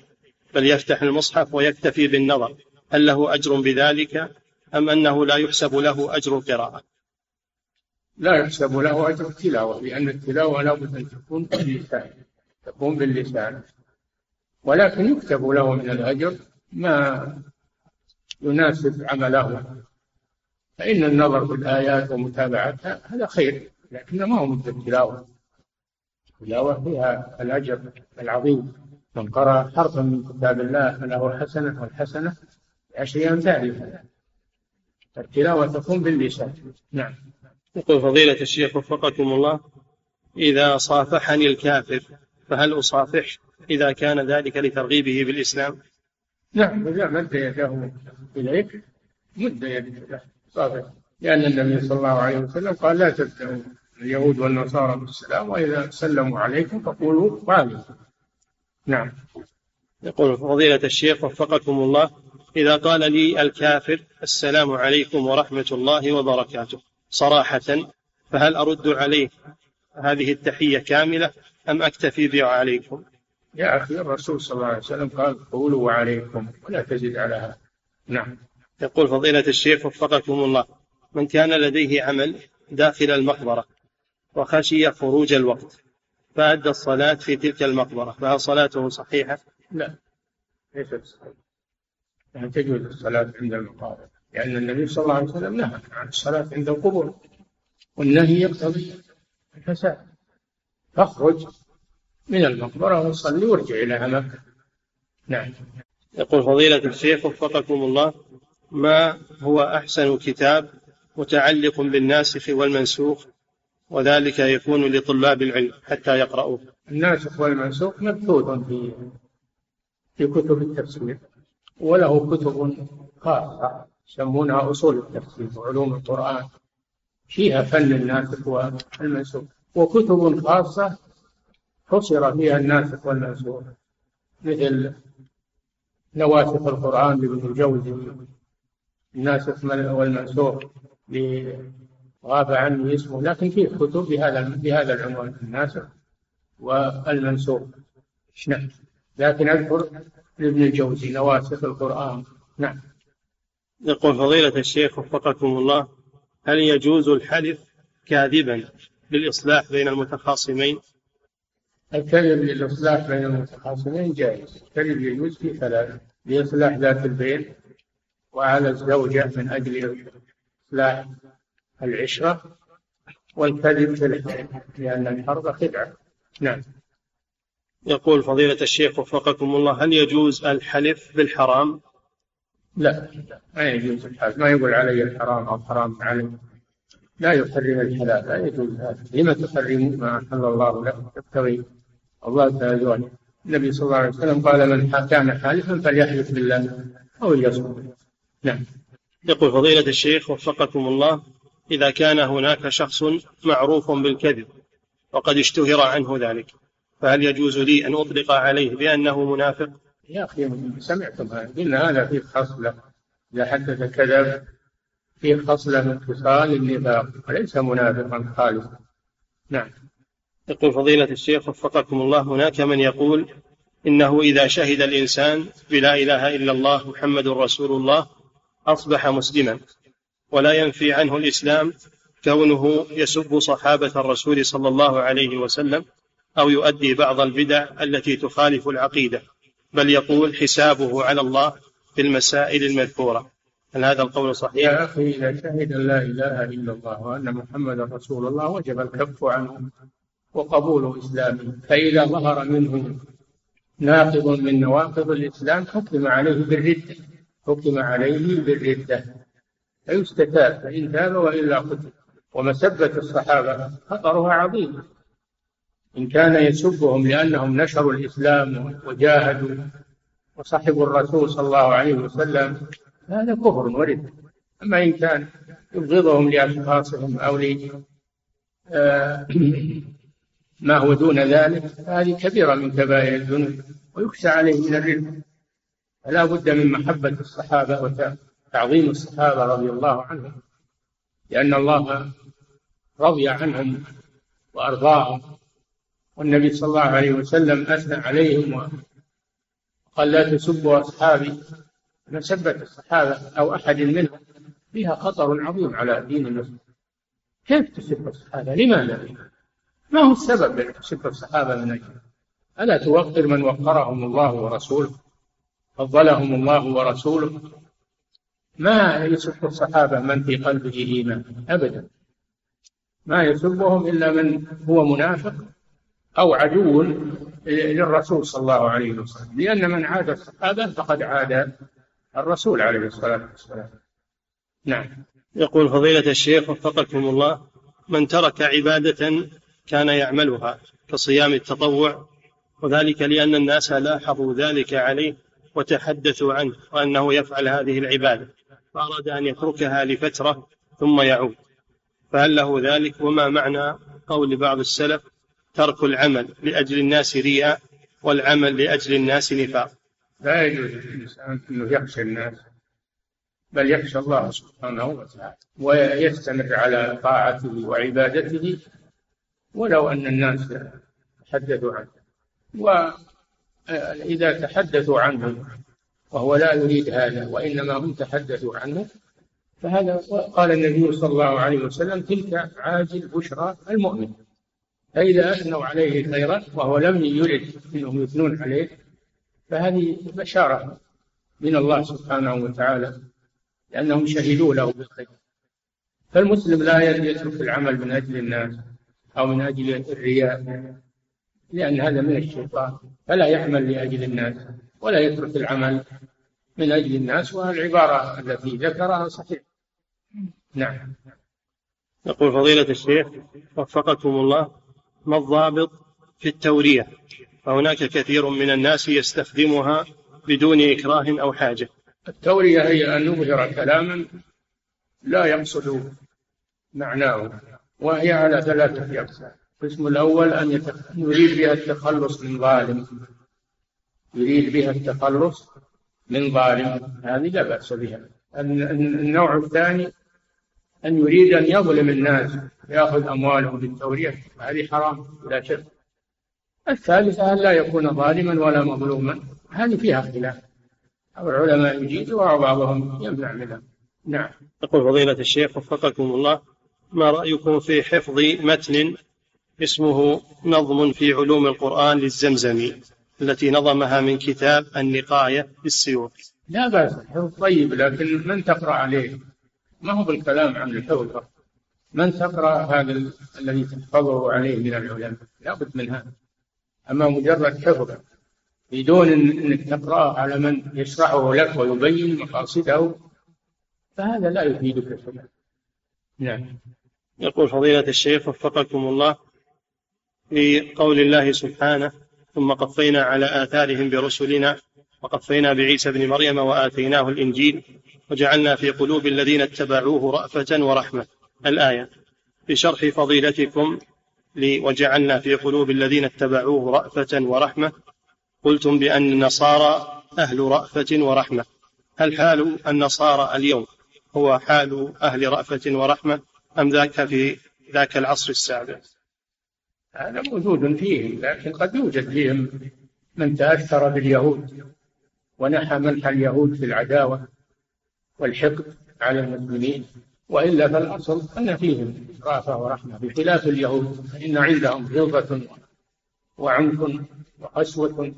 بل يفتح المصحف ويكتفي بالنظر هل له أجر بذلك أم أنه لا يحسب له أجر القراءة؟ لا يحسب له أجر التلاوة لأن التلاوة لابد أن تكون باللسان تكون باللسان. ولكن يكتب له من الأجر ما يناسب عمله. فإن النظر في الآيات ومتابعتها هذا خير لكن ما هو مثل التلاوة. التلاوة فيها الأجر العظيم. من قرأ حرفا من كتاب الله فله حسنة والحسنة بعشر أمثالها التلاوة تكون باللسان. نعم. يقول فضيلة الشيخ وفقكم الله إذا صافحني الكافر فهل أصافح إذا كان ذلك لترغيبه بالإسلام؟ نعم إذا مد يده إليك مد يده له صافح لأن النبي صلى الله عليه وسلم قال لا تبدأوا اليهود والنصارى بالسلام وإذا سلموا عليكم فقولوا وعليكم. نعم. يقول فضيلة الشيخ وفقكم الله إذا قال لي الكافر السلام عليكم ورحمة الله وبركاته صراحة فهل أرد عليه هذه التحية كاملة أم أكتفي بعليكم يا أخي الرسول صلى الله عليه وسلم قال قولوا وعليكم ولا تزد على هذا. نعم. يقول فضيلة الشيخ وفقكم الله من كان لديه عمل داخل المقبرة وخشي خروج الوقت فأدى الصلاة في تلك المقبرة فهل صلاته صحيحة؟ لا. ليست صحيحة. يعني تجوز الصلاة عند المقابر لأن النبي صلى الله عليه وسلم نهى عن الصلاة عند القبور والنهي يقتضي الفساد. فاخرج من المقبرة وصلي وارجع إلى مكة. نعم. يقول فضيلة الشيخ وفقكم الله ما هو أحسن كتاب متعلق بالناسخ والمنسوخ وذلك يكون لطلاب العلم حتى يقرأوه الناسخ والمنسوخ مبثوث في في كتب التفسير وله كتب خاصة يسمونها أصول التفسير وعلوم القرآن. فيها فن الناسخ والمنسوخ وكتب خاصة حصر فيها الناسخ والمنسوخ مثل نواسخ القرآن لابن الجوزي. الناسخ والمنسوخ غاب عني اسمه. لكن فيه كتب بهذا بهذا العنوان الناسخ والمنسوخ. نعم. لكن أذكر لابن الجوزي نواسخ القرآن. نعم. يقول فضيلة الشيخ وفقكم الله هل يجوز الحلف كاذبا للإصلاح بين المتخاصمين؟ الكذب للإصلاح بين المتخاصمين جائز، الكذب يجوز في ثلاثة لإصلاح ذات البين وعلى الزوجة من أجل إصلاح العشرة والكذب في الحرب لأن الحرب خدعة. نعم. يقول فضيلة الشيخ وفقكم الله هل يجوز الحلف بالحرام؟ لا ما يجوز الحلف. ما يقول علي الحرام أو حرام علي لا يحرم الحلال لا يجوز هذا. لما تحرمون؟ ما أحل الله لكم. تبتغي الله تعالى. النبي صلى الله عليه وسلم قال من كان حالفا فليحلف بالله أو ليصمت نعم. يقول فضيلة الشيخ وفقكم الله إذا كان هناك شخص معروف بالكذب وقد اشتهر عنه ذلك فهل يجوز لي أن أطلق عليه بأنه منافق؟ يا أخي سمعتم هذا. إن هذا فيه خصلة. إذا حدث كذب فيه خصلة من خصال النفاق وليس منافقا خالصا. نعم. يقول فضيلة الشيخ وفقكم الله هناك من يقول إنه إذا شهد الإنسان بلا إله إلا الله محمد رسول الله أصبح مسلما ولا ينفي عنه الإسلام كونه يسب صحابة الرسول صلى الله عليه وسلم أو يؤدي بعض البدع التي تخالف العقيدة بل يقول حسابه على الله في المسائل المذكورة هل هذا القول صحيح؟ يا أخي إذا شهد لا إله إلا الله وأن محمدا رسول الله وجب الكف عنه وقبول إسلامه فإذا ظهر منه ناقض من نواقض الإسلام حكم عليه بالردة حكم عليه بالردة. فيستتاب فإن تاب وإلا قتل. ومسبة الصحابة خطرها عظيم. إن كان يسبهم لأنهم نشروا الإسلام وجاهدوا وصحبوا الرسول صلى الله عليه وسلم هذا كفر ورد. أما إن كان يبغضهم لأشخاصهم أو آه، ما هو دون ذلك فهذه كبيرة من كبائر الذنوب. ويخشى عليه من الرزق فلا بد من محبة الصحابة وتعظيم الصحابة رضي الله عنهم لأن الله رضي عنهم وأرضاهم. والنبي صلى الله عليه وسلم أثنى عليهم وقال لا تسبوا أصحابي. مسبة الصحابة أو أحد منهم. فيها خطر عظيم على دين المسلم. كيف تسب الصحابة؟ لماذا؟ ما هو السبب أن تسب الصحابة من أجل؟ ألا توقر من وقرهم الله ورسوله؟ فضلهم الله ورسوله. ما يسب الصحابة من في قلبه إيمان؟ أبدا. ما يسبهم إلا من هو منافق أو عدو للرسول صلى الله عليه وسلم. لأن من عاد الصحابة فقد عاد الرسول عليه الصلاة والسلام. نعم. يقول فضيلة الشيخ وفقكم الله من ترك عبادة كان يعملها كصيام التطوع وذلك لأن الناس لاحظوا ذلك عليه وتحدثوا عنه وأنه يفعل هذه العبادة فأراد أن يتركها لفترة ثم يعود. فهل له ذلك؟ وما معنى قول بعض السلف ترك العمل لأجل الناس رياء والعمل لأجل الناس نفاق؟ لا يجوز للإنسان أنه يخشى الناس بل يخشى الله سبحانه وتعالى ويستمر على طاعته وعبادته ولو أن الناس تحدثوا عنه. وإذا تحدثوا عنه وهو لا يريد هذا وإنما هم تحدثوا عنه فهذا قال النبي صلى الله عليه وسلم تلك عاجل بشرى المؤمن. فإذا أثنوا عليه خيرا وهو لم يرد أنهم يثنون عليه فهذه بشارة من الله سبحانه وتعالى لأنهم شهدوا له بالخير. فالمسلم لا يترك العمل من أجل الناس أو من أجل الرياء. لأن هذا من الشيطان. فلا يعمل لأجل الناس ولا يترك العمل من أجل الناس والعبارة التي ذكرها صحيح. نعم. يقول فضيلة الشيخ وفقكم الله ما الضابط في التورية؟ فهناك كثير من الناس يستخدمها بدون إكراه أو حاجة. التورية هي أن نظهر كلاما لا يقصد معناه وهي على ثلاثة أقسام. القسم الأول أن يريد بها التخلص من ظالم. يريد بها التخلص من ظالم. هذه لا بأس بها. النوع الثاني أن يريد أن يظلم الناس يأخذ أموالهم بالتورية. هذه حرام لا شك. الثالثة أن لا يكون ظالما ولا مظلوما. هذه فيها خلاف العلماء يجيزها وبعضهم يمنع منها. نعم. يقول فضيلة الشيخ وفقكم الله ما رأيكم في حفظ متن اسمه نظم في علوم القرآن للزمزمي التي نظمها من كتاب النقاية بالسيوف. لا بأس حفظ طيب لكن من تقرأ عليه؟ ما هو بالكلام عن الحفظ من تقرأ هذا الذي تحفظه عليه من العلماء؟ لابد من هذا. أما مجرد حفظ بدون أنك تقرأه على من يشرحه لك ويبين مقاصده فهذا لا يفيدك شيئا. نعم. يقول فضيلة الشيخ وفقكم الله في قول الله سبحانه ثم قفينا على آثارهم برسلنا وقفينا بعيسى ابن مريم وآتيناه الإنجيل وجعلنا في قلوب الذين اتبعوه رأفة ورحمة. الآية بشرح فضيلتكم وجعلنا في قلوب الذين اتبعوه رأفة ورحمة قلتم بأن النصارى أهل رأفة ورحمة. هل حال النصارى اليوم هو حال أهل رأفة ورحمة أم ذاك في ذاك العصر السابق هذا موجود فيهم لكن قد يوجد فيهم من تأثر باليهود ونحى منح اليهود في العداوة والحقد على المسلمين. وإلا فالأصل أن فيهم رأفة ورحمة بخلاف اليهود فإن عندهم غلظة وعنف وقسوة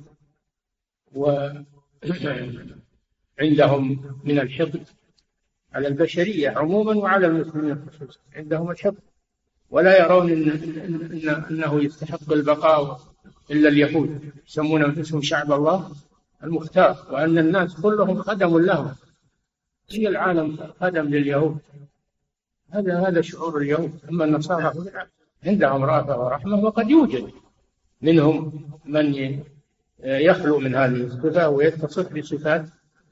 وعندهم من الحقد على البشرية عموما وعلى المسلمين خصوصا عندهم الحقد. ولا يرون إن إن أنه يستحق البقاء إلا اليهود. يسمون أنفسهم شعب الله المختار وأن الناس كلهم خدم له. هي العالم خدم لليهود. هذا هذا شعور اليهود. أما النصارى عندهم رأفة ورحمة وقد يوجد منهم من يخلو من هذه الصفة ويتصف بصفات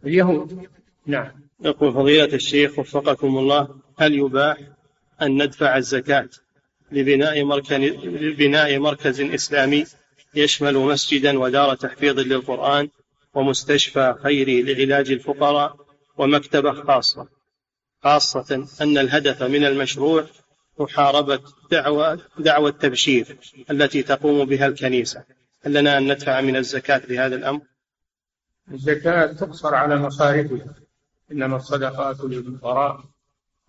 اليهود. نعم. يقول فضيلة الشيخ وفقكم الله هل يباح أن ندفع الزكاة؟ لبناء مركز, لبناء مركز إسلامي يشمل مسجدا ودار تحفيظ للقرآن ومستشفى خيري لعلاج الفقراء ومكتبة خاصة. خاصة أن الهدف من المشروع محاربة دعوة دعوة التبشير التي تقوم بها الكنيسة. هل لنا أن ندفع من الزكاة لهذا الأمر؟ الزكاة تقصر على مصارفها إنما الصدقات للفقراء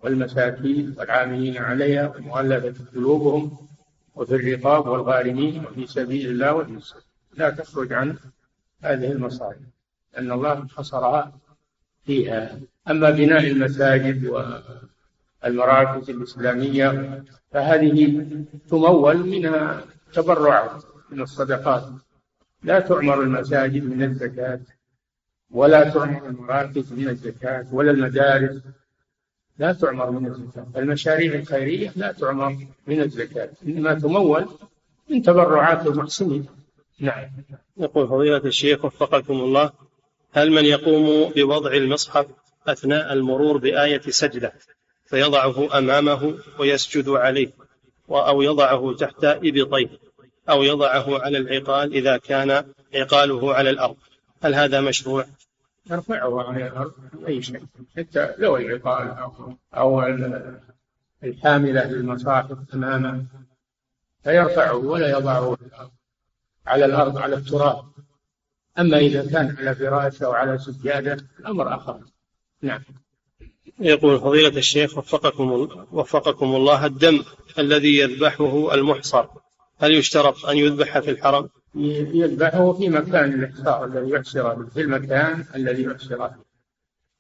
والمساكين والعاملين عليها والمؤلفة قلوبهم وفي الرقاب والغارمين وفي سبيل الله وفي لا تخرج عن هذه المصارف لأن الله حصرها فيها. أما بناء المساجد والمراكز الإسلامية فهذه تمول منها تبرعات من الصدقات. لا تعمر المساجد من الزكاة ولا تعمر المراكز من الزكاة ولا المدارس لا تعمر من الزكاة. المشاريع الخيرية لا تعمر من الزكاة إنما تمول من تبرعات المحسنين. نعم. يقول فضيلة الشيخ وفقكم الله هل من يقوم بوضع المصحف أثناء المرور بآية سجدة فيضعه أمامه ويسجد عليه أو يضعه تحت إبطيه أو يضعه على العقال إذا كان عقاله على الأرض؟ هل هذا مشروع؟ يرفعه عن الأرض أي شيء حتى لو العقال أو الحاملة للمصاحف أمامه فيرفعه ولا يضعه على الأرض على التراب. أما إذا كان على فراش أو على سجادة الأمر آخر. نعم. يقول فضيلة الشيخ وفقكم وفقكم الله الدم الذي يذبحه المحصر هل يشترط أن يذبح في الحرم؟ يذبحه في مكان الاحصار الذي يحصر في المكان الذي يحصر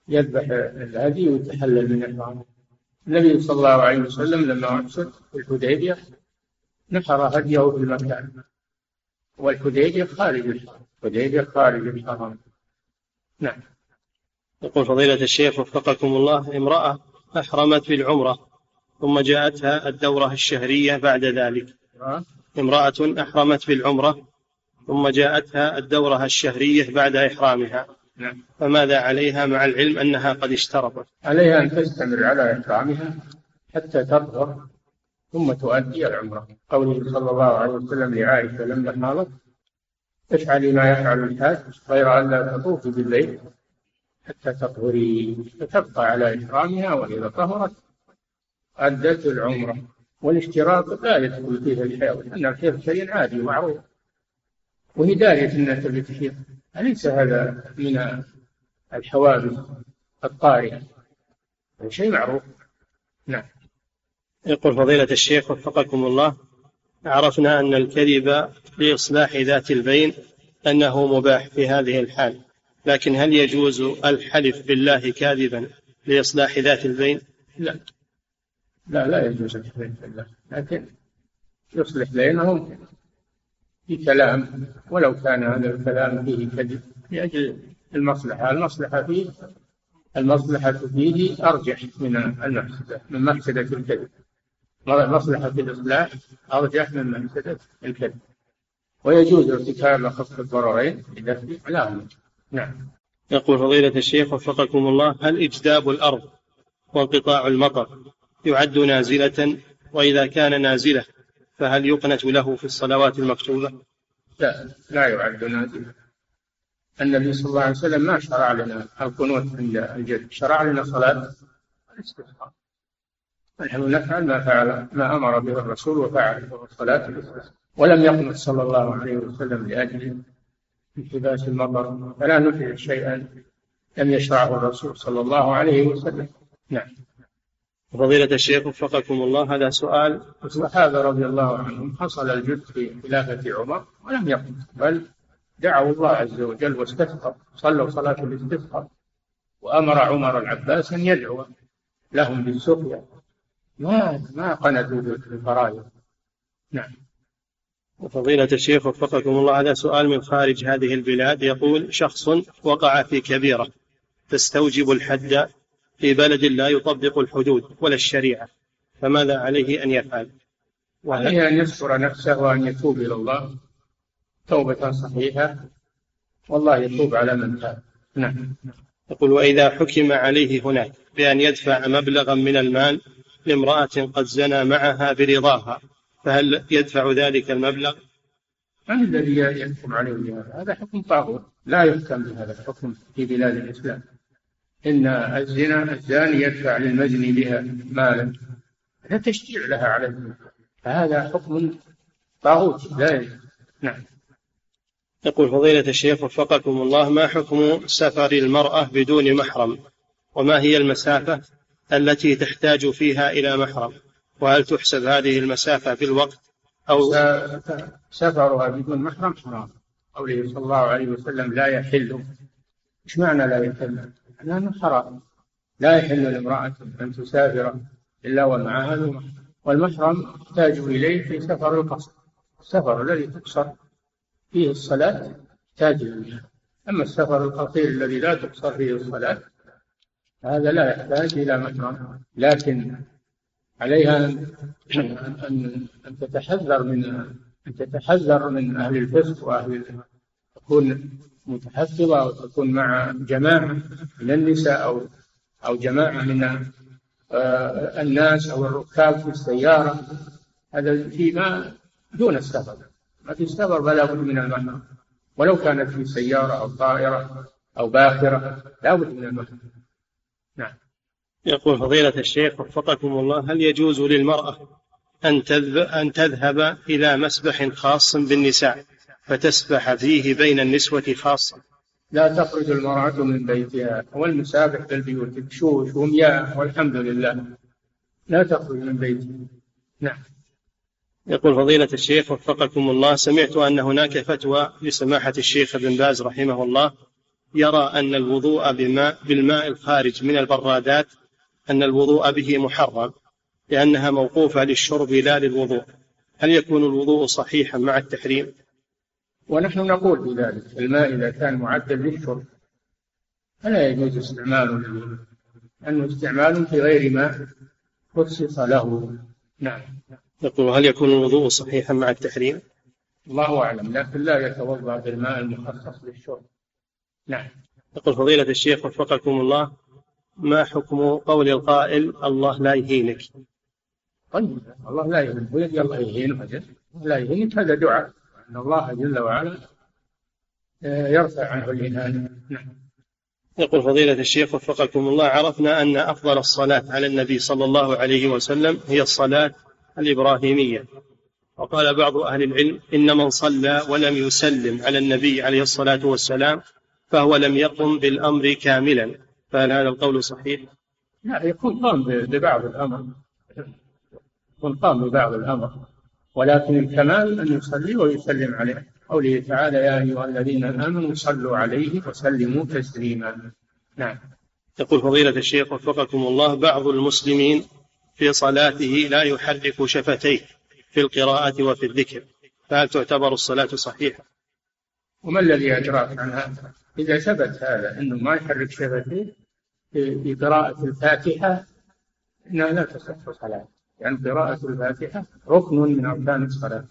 يذبح الهدي ويتحلل من الحرم النبي صلى الله عليه وسلم لما أحصر في الحديبية نحر هديه في المكان. والحديبية خارج الحرم الحديبية خارج الحرم نعم. يقول فضيلة الشيخ وفقكم الله امرأة أحرمت بالعمرة ثم جاءتها الدورة الشهرية بعد ذلك. امرأة أحرمت بالعمرة ثم جاءتها الدورة الشهرية بعد إحرامها. نعم. فماذا عليها مع العلم أنها قد اشترطت؟ عليها أن تستمر على إحرامها حتى تطهر ثم تؤدي العمرة. قوله صلى الله عليه وسلم لعائشة لما حاضت افعلي ما يفعل الحاج غير أن لا تطوفي بالليل حتى تطهري. فتبقى على إحرامها وإذا طهرت أدت العمرة. والاشتراط لا يدخل فيه الحيض لأن الحيض شيء عادي معروف أنها تبي تحيض أليس هذا من الحوادث الطارئة شيء معروف. نعم. يقول فضيلة الشيخ وفقكم الله عرفنا أن الكذب لإصلاح ذات البين أنه مباح في هذه الحال لكن هل يجوز الحلف بالله كاذبا لإصلاح ذات البين؟ لا. لا لا يجوز الحلف بالله لكن يصلح بينهم. في كلام ولو كان هذا الكلام فيه كذب لأجل المصلحة. المصلحة فيه المصلحة فيه أرجح من المفسدة من مفسدة الكذب. مصلحة الإصلاح أرجح من مفسدة الكذب. ويجوز ارتكاب أخف الضررين لدفع علامة نعم. يقول فضيلة الشيخ وفقكم الله هل إجداب الأرض وانقطاع المطر يعد نازلة؟ وإذا كان نازلة فهل يقنت له في الصلوات المكتوبة؟ لا لا يعد نازلة النبي صلى الله عليه وسلم ما شرع لنا القنوت عند الجد. شرع لنا صلاة الاستسقاء نحن نفعل ما فعل ما أمر به الرسول وفعل الاستسقاء ولم يقنط صلى الله عليه وسلم لأجل انحباس المطر فلا نفعل شيئا لم يشرعه الرسول صلى الله عليه وسلم. نعم. فضيلة الشيخ وفقكم الله هذا سؤال الصحابة رضي الله عنهم حصل الجد في خلافة عمر ولم يقم بل دعوا الله عز وجل واستسقوا صلوا صلاة الاستسقاء وأمر عمر العباس أن يدعو لهم بالسقيا. ما ما قنتوا بالفرائض. نعم. وفضيلة الشيخ وفقكم الله هذا سؤال من خارج هذه البلاد يقول شخص وقع في كبيرة تستوجب الحد في بلد لا يطبق الحدود ولا الشريعة فماذا عليه أن يفعل؟ عليه أن يستر نفسه وأن يتوب إلى الله. توبة صحيحة. والله يتوب على من تاب. نعم. يقول وإذا حكم عليه هناك بأن يدفع مبلغا من المال لامرأة قد زنى معها برضاها فهل يدفع ذلك المبلغ؟ من الذي يحكم عليه بهذا؟ هذا حكم طاغوت. لا يحكم بهذا الحكم في بلاد الإسلام. إن الزنا الزاني يدفع للمزني بها مالا. هذا تشجيع لها على الزنا. فهذا حكم طاغوت. لا يجوز. نعم. يقول فضيلة الشيخ وفقكم الله ما حكم سفر المرأة بدون محرم؟ وما هي المسافة التي تحتاج فيها إلى محرم؟ وهل تحسب هذه المسافة بالوقت أو سفرها بدون محرم حرام. قوله صلى الله عليه وسلم لا يحل. إيش معنى لا يحل؟ لأنه حرام لا يحل لامرأة أن تسافر إلا ومعها محرم والمحرم تحتاج إليه في سفر القصر. السفر الذي تقصر فيه الصلاة تحتاج إليه أما السفر القصير الذي لا تقصر فيه الصلاة هذا لا يحتاج إلى محرم. لكن عليها أن أن تتحذر من أن تتحذر من أهل الفسق وأهل تكون متحفظة وتكون مع جماعة من النساء أو أو جماعة من آه، الناس أو الركاب في السيارة. هذا فيما دون السفر ما في سفر فلا بد من المحرم ولو كانت في سيارة أو طائرة أو باخرة لا بد من المحرم نعم. يقول فضيلة الشيخ وفقكم الله هل يجوز للمرأة أن أن تذهب إلى مسبح خاص بالنساء؟ فتسبح فيه بين النسوة خاصة. لا تخرج المرأة من بيتها والمسابح بالبيوت بشوش ومياه والحمد لله. لا تخرج من بيتها. نعم. يقول فضيلة الشيخ وفقكم الله سمعت أن هناك فتوى لسماحة الشيخ ابن باز رحمه الله يرى أن الوضوء بماء بالماء الخارج من البرادات أن الوضوء به محرم لأنها موقوفة للشرب لا للوضوء. هل يكون الوضوء صحيحا مع التحريم؟ ونحن نقول بذلك الماء إذا كان معدل للشرب فلا يجوز استعماله لأنه استعمال في غير ما خصص له. نعم. يقول هل يكون الوضوء صحيحا مع التحريم؟ الله أعلم لكن لا يتوضأ بالماء المخصص للشرب. نعم. يقول فضيلة الشيخ وفقكم الله ما حكم قول القائل الله لا يهينك طيب الله لا يهينك الله يهينك لا يهينك هذا دعاء. أن الله جل وعلا آه، يرفع عنه الإهانة نعم. يقول فضيلة الشيخ وفقكم الله عرفنا أن أفضل الصلاة على النبي صلى الله عليه وسلم هي الصلاة الإبراهيمية. وقال بعض أهل العلم إن من صلى ولم يسلم على النبي عليه الصلاة والسلام فهو لم يقم بالأمر كاملا. فهل هذا القول صحيح؟ لا يكون قام ببعض الأمر. يكون قام ببعض الأمر. ولكن الكمال أن يصلي ويسلم عليه. قوله تعالى يا أيها الذين آمنوا صلوا عليه وسلموا تسليما. نعم. يقول فضيلة الشيخ وفقكم الله بعض المسلمين في صلاته لا يحرك شفتيه في القراءة وفي الذكر. فهل تعتبر الصلاة صحيحة؟ وما الذي أجراك عن هذا؟ إذا ثبت هذا أنه ما يحرك شفتيه في قراءة الفاتحة إنها لا تصح صلاة لأن يعني قراءة الفاتحة ركن من أركان الصلاة.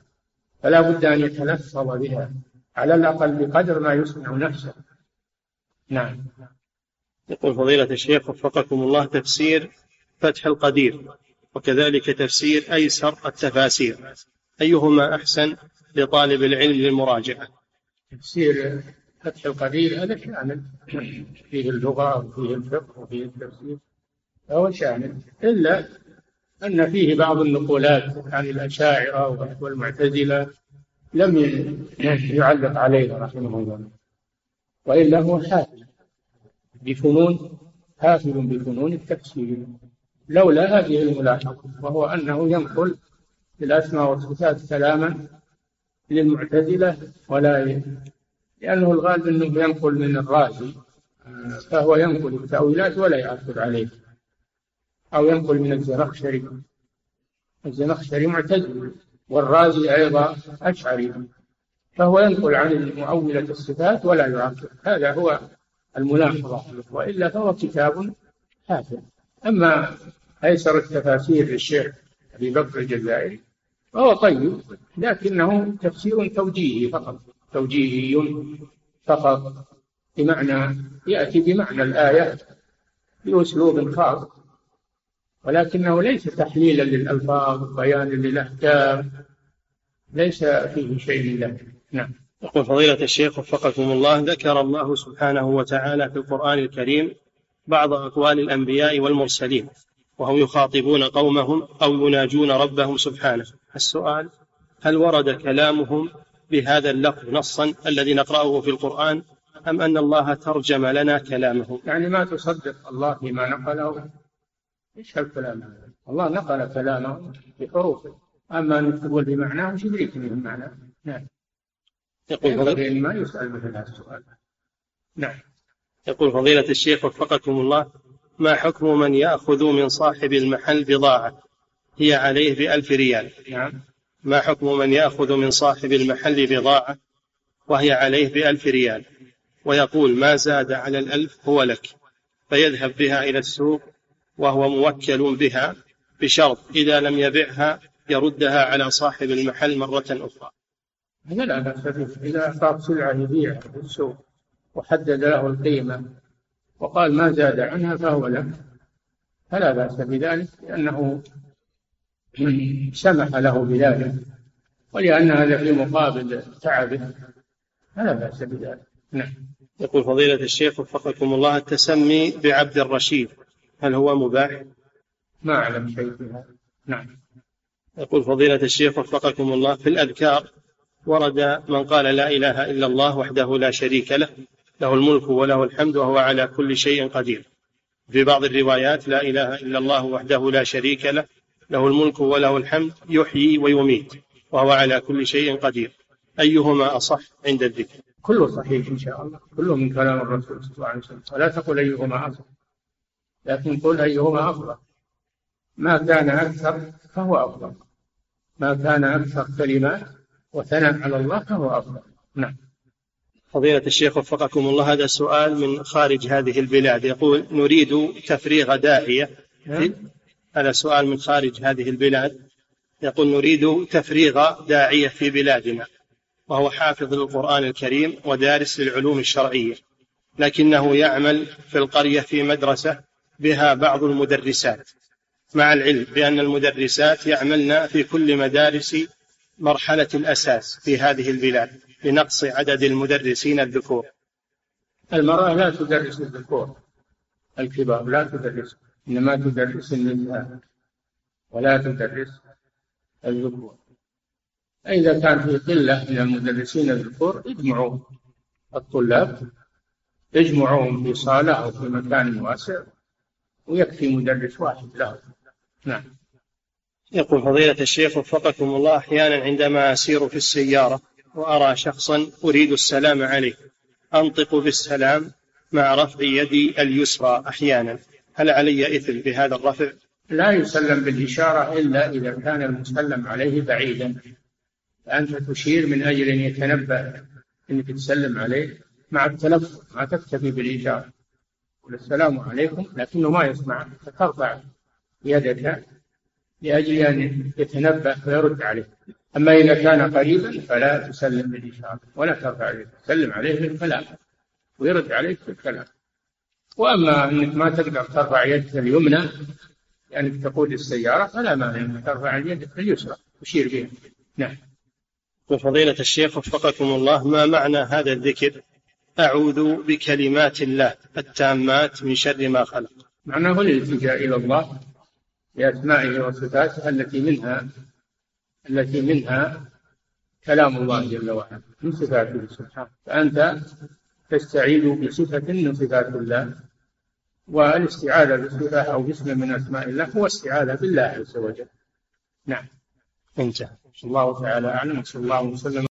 فلا بد أن يتلفظ بها على الأقل بقدر ما يسمع نفسه. نعم. يقول فضيلة الشيخ وفقكم الله تفسير فتح القدير وكذلك تفسير أيسر التفاسير. أيهما أحسن لطالب العلم للمراجعة؟ تفسير فتح القدير هذا شامل فيه اللغة وفيه الفقه وفيه التفسير فهو شامل إلا أن فيه بعض النقولات عن الأشاعرة والمعتزلة لم يعلق عليها رحمه الله. وإلا هو حافل. بفنون حافل بفنون التفسير. لولا هذه الملاحظة وهو أنه ينقل في الأسماء والصفات كلاما للمعتزلة ولا لأنه الغالب أنه ينقل من الرازي فهو ينقل التأويلات ولا يعثر عليه. أو ينقل من الزمخشري الزمخشري معتزلي والرازي أيضا أشعري. فهو ينقل عن المؤولة الصفات ولا يعقب. هذا هو الملاحظة وإلا فهو كتاب حافظ. أما أيسر التفاسير للشيخ أبي بكر الجزائري فهو طيب لكنه تفسير توجيهي فقط. توجيهي فقط بمعنى يأتي بمعنى الآية بأسلوب خاص. ولكنه ليس تحليلا للألفاظ وبيانا للأحكام ليس فيه شيء من ذلك. نعم. يقول فضيلة الشيخ وفقكم الله ذكر الله سبحانه وتعالى في القرآن الكريم بعض أقوال الأنبياء والمرسلين وهم يخاطبون قومهم أو يناجون ربهم سبحانه. السؤال هل ورد كلامهم بهذا اللفظ نصا الذي نقرأه في القرآن أم أن الله ترجم لنا كلامه يعني ما تصدق الله فيما نقله إيش؟ هالكلام هذا؟ الله نقل كلامه بحروفه أما أن تقول بمعناه وش يدريك من معناه؟ نعم. يقول فضيلة ما يسأل مثل هذا السؤال. نعم. يقول فضيلة الشيخ وفقكم الله ما حكم من يأخذ من صاحب المحل بضاعة؟ هي عليه بألف ريال. نعم. ما حكم من يأخذ من صاحب المحل بضاعة وهي عليه بألف ريال؟ ويقول ما زاد على الألف هو لك. فيذهب بها إلى السوق وهو موكل بها بشرط إذا لم يبعها يردها على صاحب المحل مرة أخرى. هذا لا بأس إذا أعطاك سلعة يبيعها في السوق وحدد له القيمة وقال ما زاد عنها فهو لك فلا بأس بذلك لأنه سمح له بذلك ولأن هذا في مقابل تعبه فلا بأس بذلك. نعم. يقول فضيلة الشيخ وفقكم الله التسمي بعبد الرشيد. هل هو مباح؟ ما أعلم شيء في هذا. نعم. يقول فضيلة الشيخ وفقكم الله في الأذكار ورد من قال لا إله إلا الله وحده لا شريك له له الملك وله الحمد وهو على كل شيء قدير. في بعض الروايات لا إله إلا الله وحده لا شريك له له الملك وله الحمد يحيي ويميت وهو على كل شيء قدير. أيهما أصح عند الذكر؟ كله صحيح إن شاء الله. كله من كلام الرسول صلى الله عليه وسلم. ولا تقل أيهما أصح. لكن قل أيهما أفضل. ما كان أكثر فهو أفضل. ما كان أكثر كلمات وثناء على الله فهو أفضل. نعم. فضيلة الشيخ وفقكم الله هذا سؤال من خارج هذه البلاد. يقول نريد تفريغ داعية. نعم. هذا سؤال من خارج هذه البلاد. يقول نريد تفريغ داعية في بلادنا. وهو حافظ للقرآن الكريم ودارس للعلوم الشرعية. لكنه يعمل في القرية في مدرسة بها بعض المدرسات مع العلم بأن المدرسات يعملن في كل مدارس مرحلة الأساس في هذه البلاد لنقص عدد المدرسين الذكور. المرأة لا تدرس الذكور الكبار لا تدرس إنما تدرس النساء ولا تدرس الذكور. إذا كان في قلة من المدرسين الذكور اجمعوا. الطلاب اجمعوهم في صالة أو في مكان واسع. ويكفي مدرس واحد له. نعم. يقول فضيلة الشيخ وفقكم الله أحيانا عندما أسير في السيارة وأرى شخصا أريد السلام عليه أنطق بالسلام مع رفع يدي اليسرى أحيانا. هل علي إثم بهذا الرفع؟ لا يسلم بالإشارة إلا إذا كان المسلم عليه بعيدا. فأنت تشير من أجل أن يتنبه أنك تسلم عليه مع التلفظ ما تكتفي بالإشارة. السلام عليكم لكنه ما يسمع فترفع يدك لأجل أن يتنبه ويرد عليه. أما إذا كان قريبا فلا تسلم بالإشارة ولا ترفع يدك تسلم عليه بالكلام ويرد عليك بالكلام. وأما أنك ما تقدر ترفع يدك اليمنى لأنك تقود السيارة فلا مانع أنك ترفع اليد اليسرى تشير بها. نعم. وفضيلة الشيخ وفقكم الله ما معنى هذا الذكر؟ أعوذ بكلمات الله التامات من شر ما خلق. معناه الالتجاء إلى الله بأسمائه وصفاته التي منها التي منها كلام الله جل وعلا من صفاته سبحانه. فأنت تستعيذ بصفة من صفات الله والاستعاذة بصفة أو باسم من أسماء الله هو استعاذة بالله عز وجل. نعم. انتهى. الله تعالى أعلم صلى الله وسلم.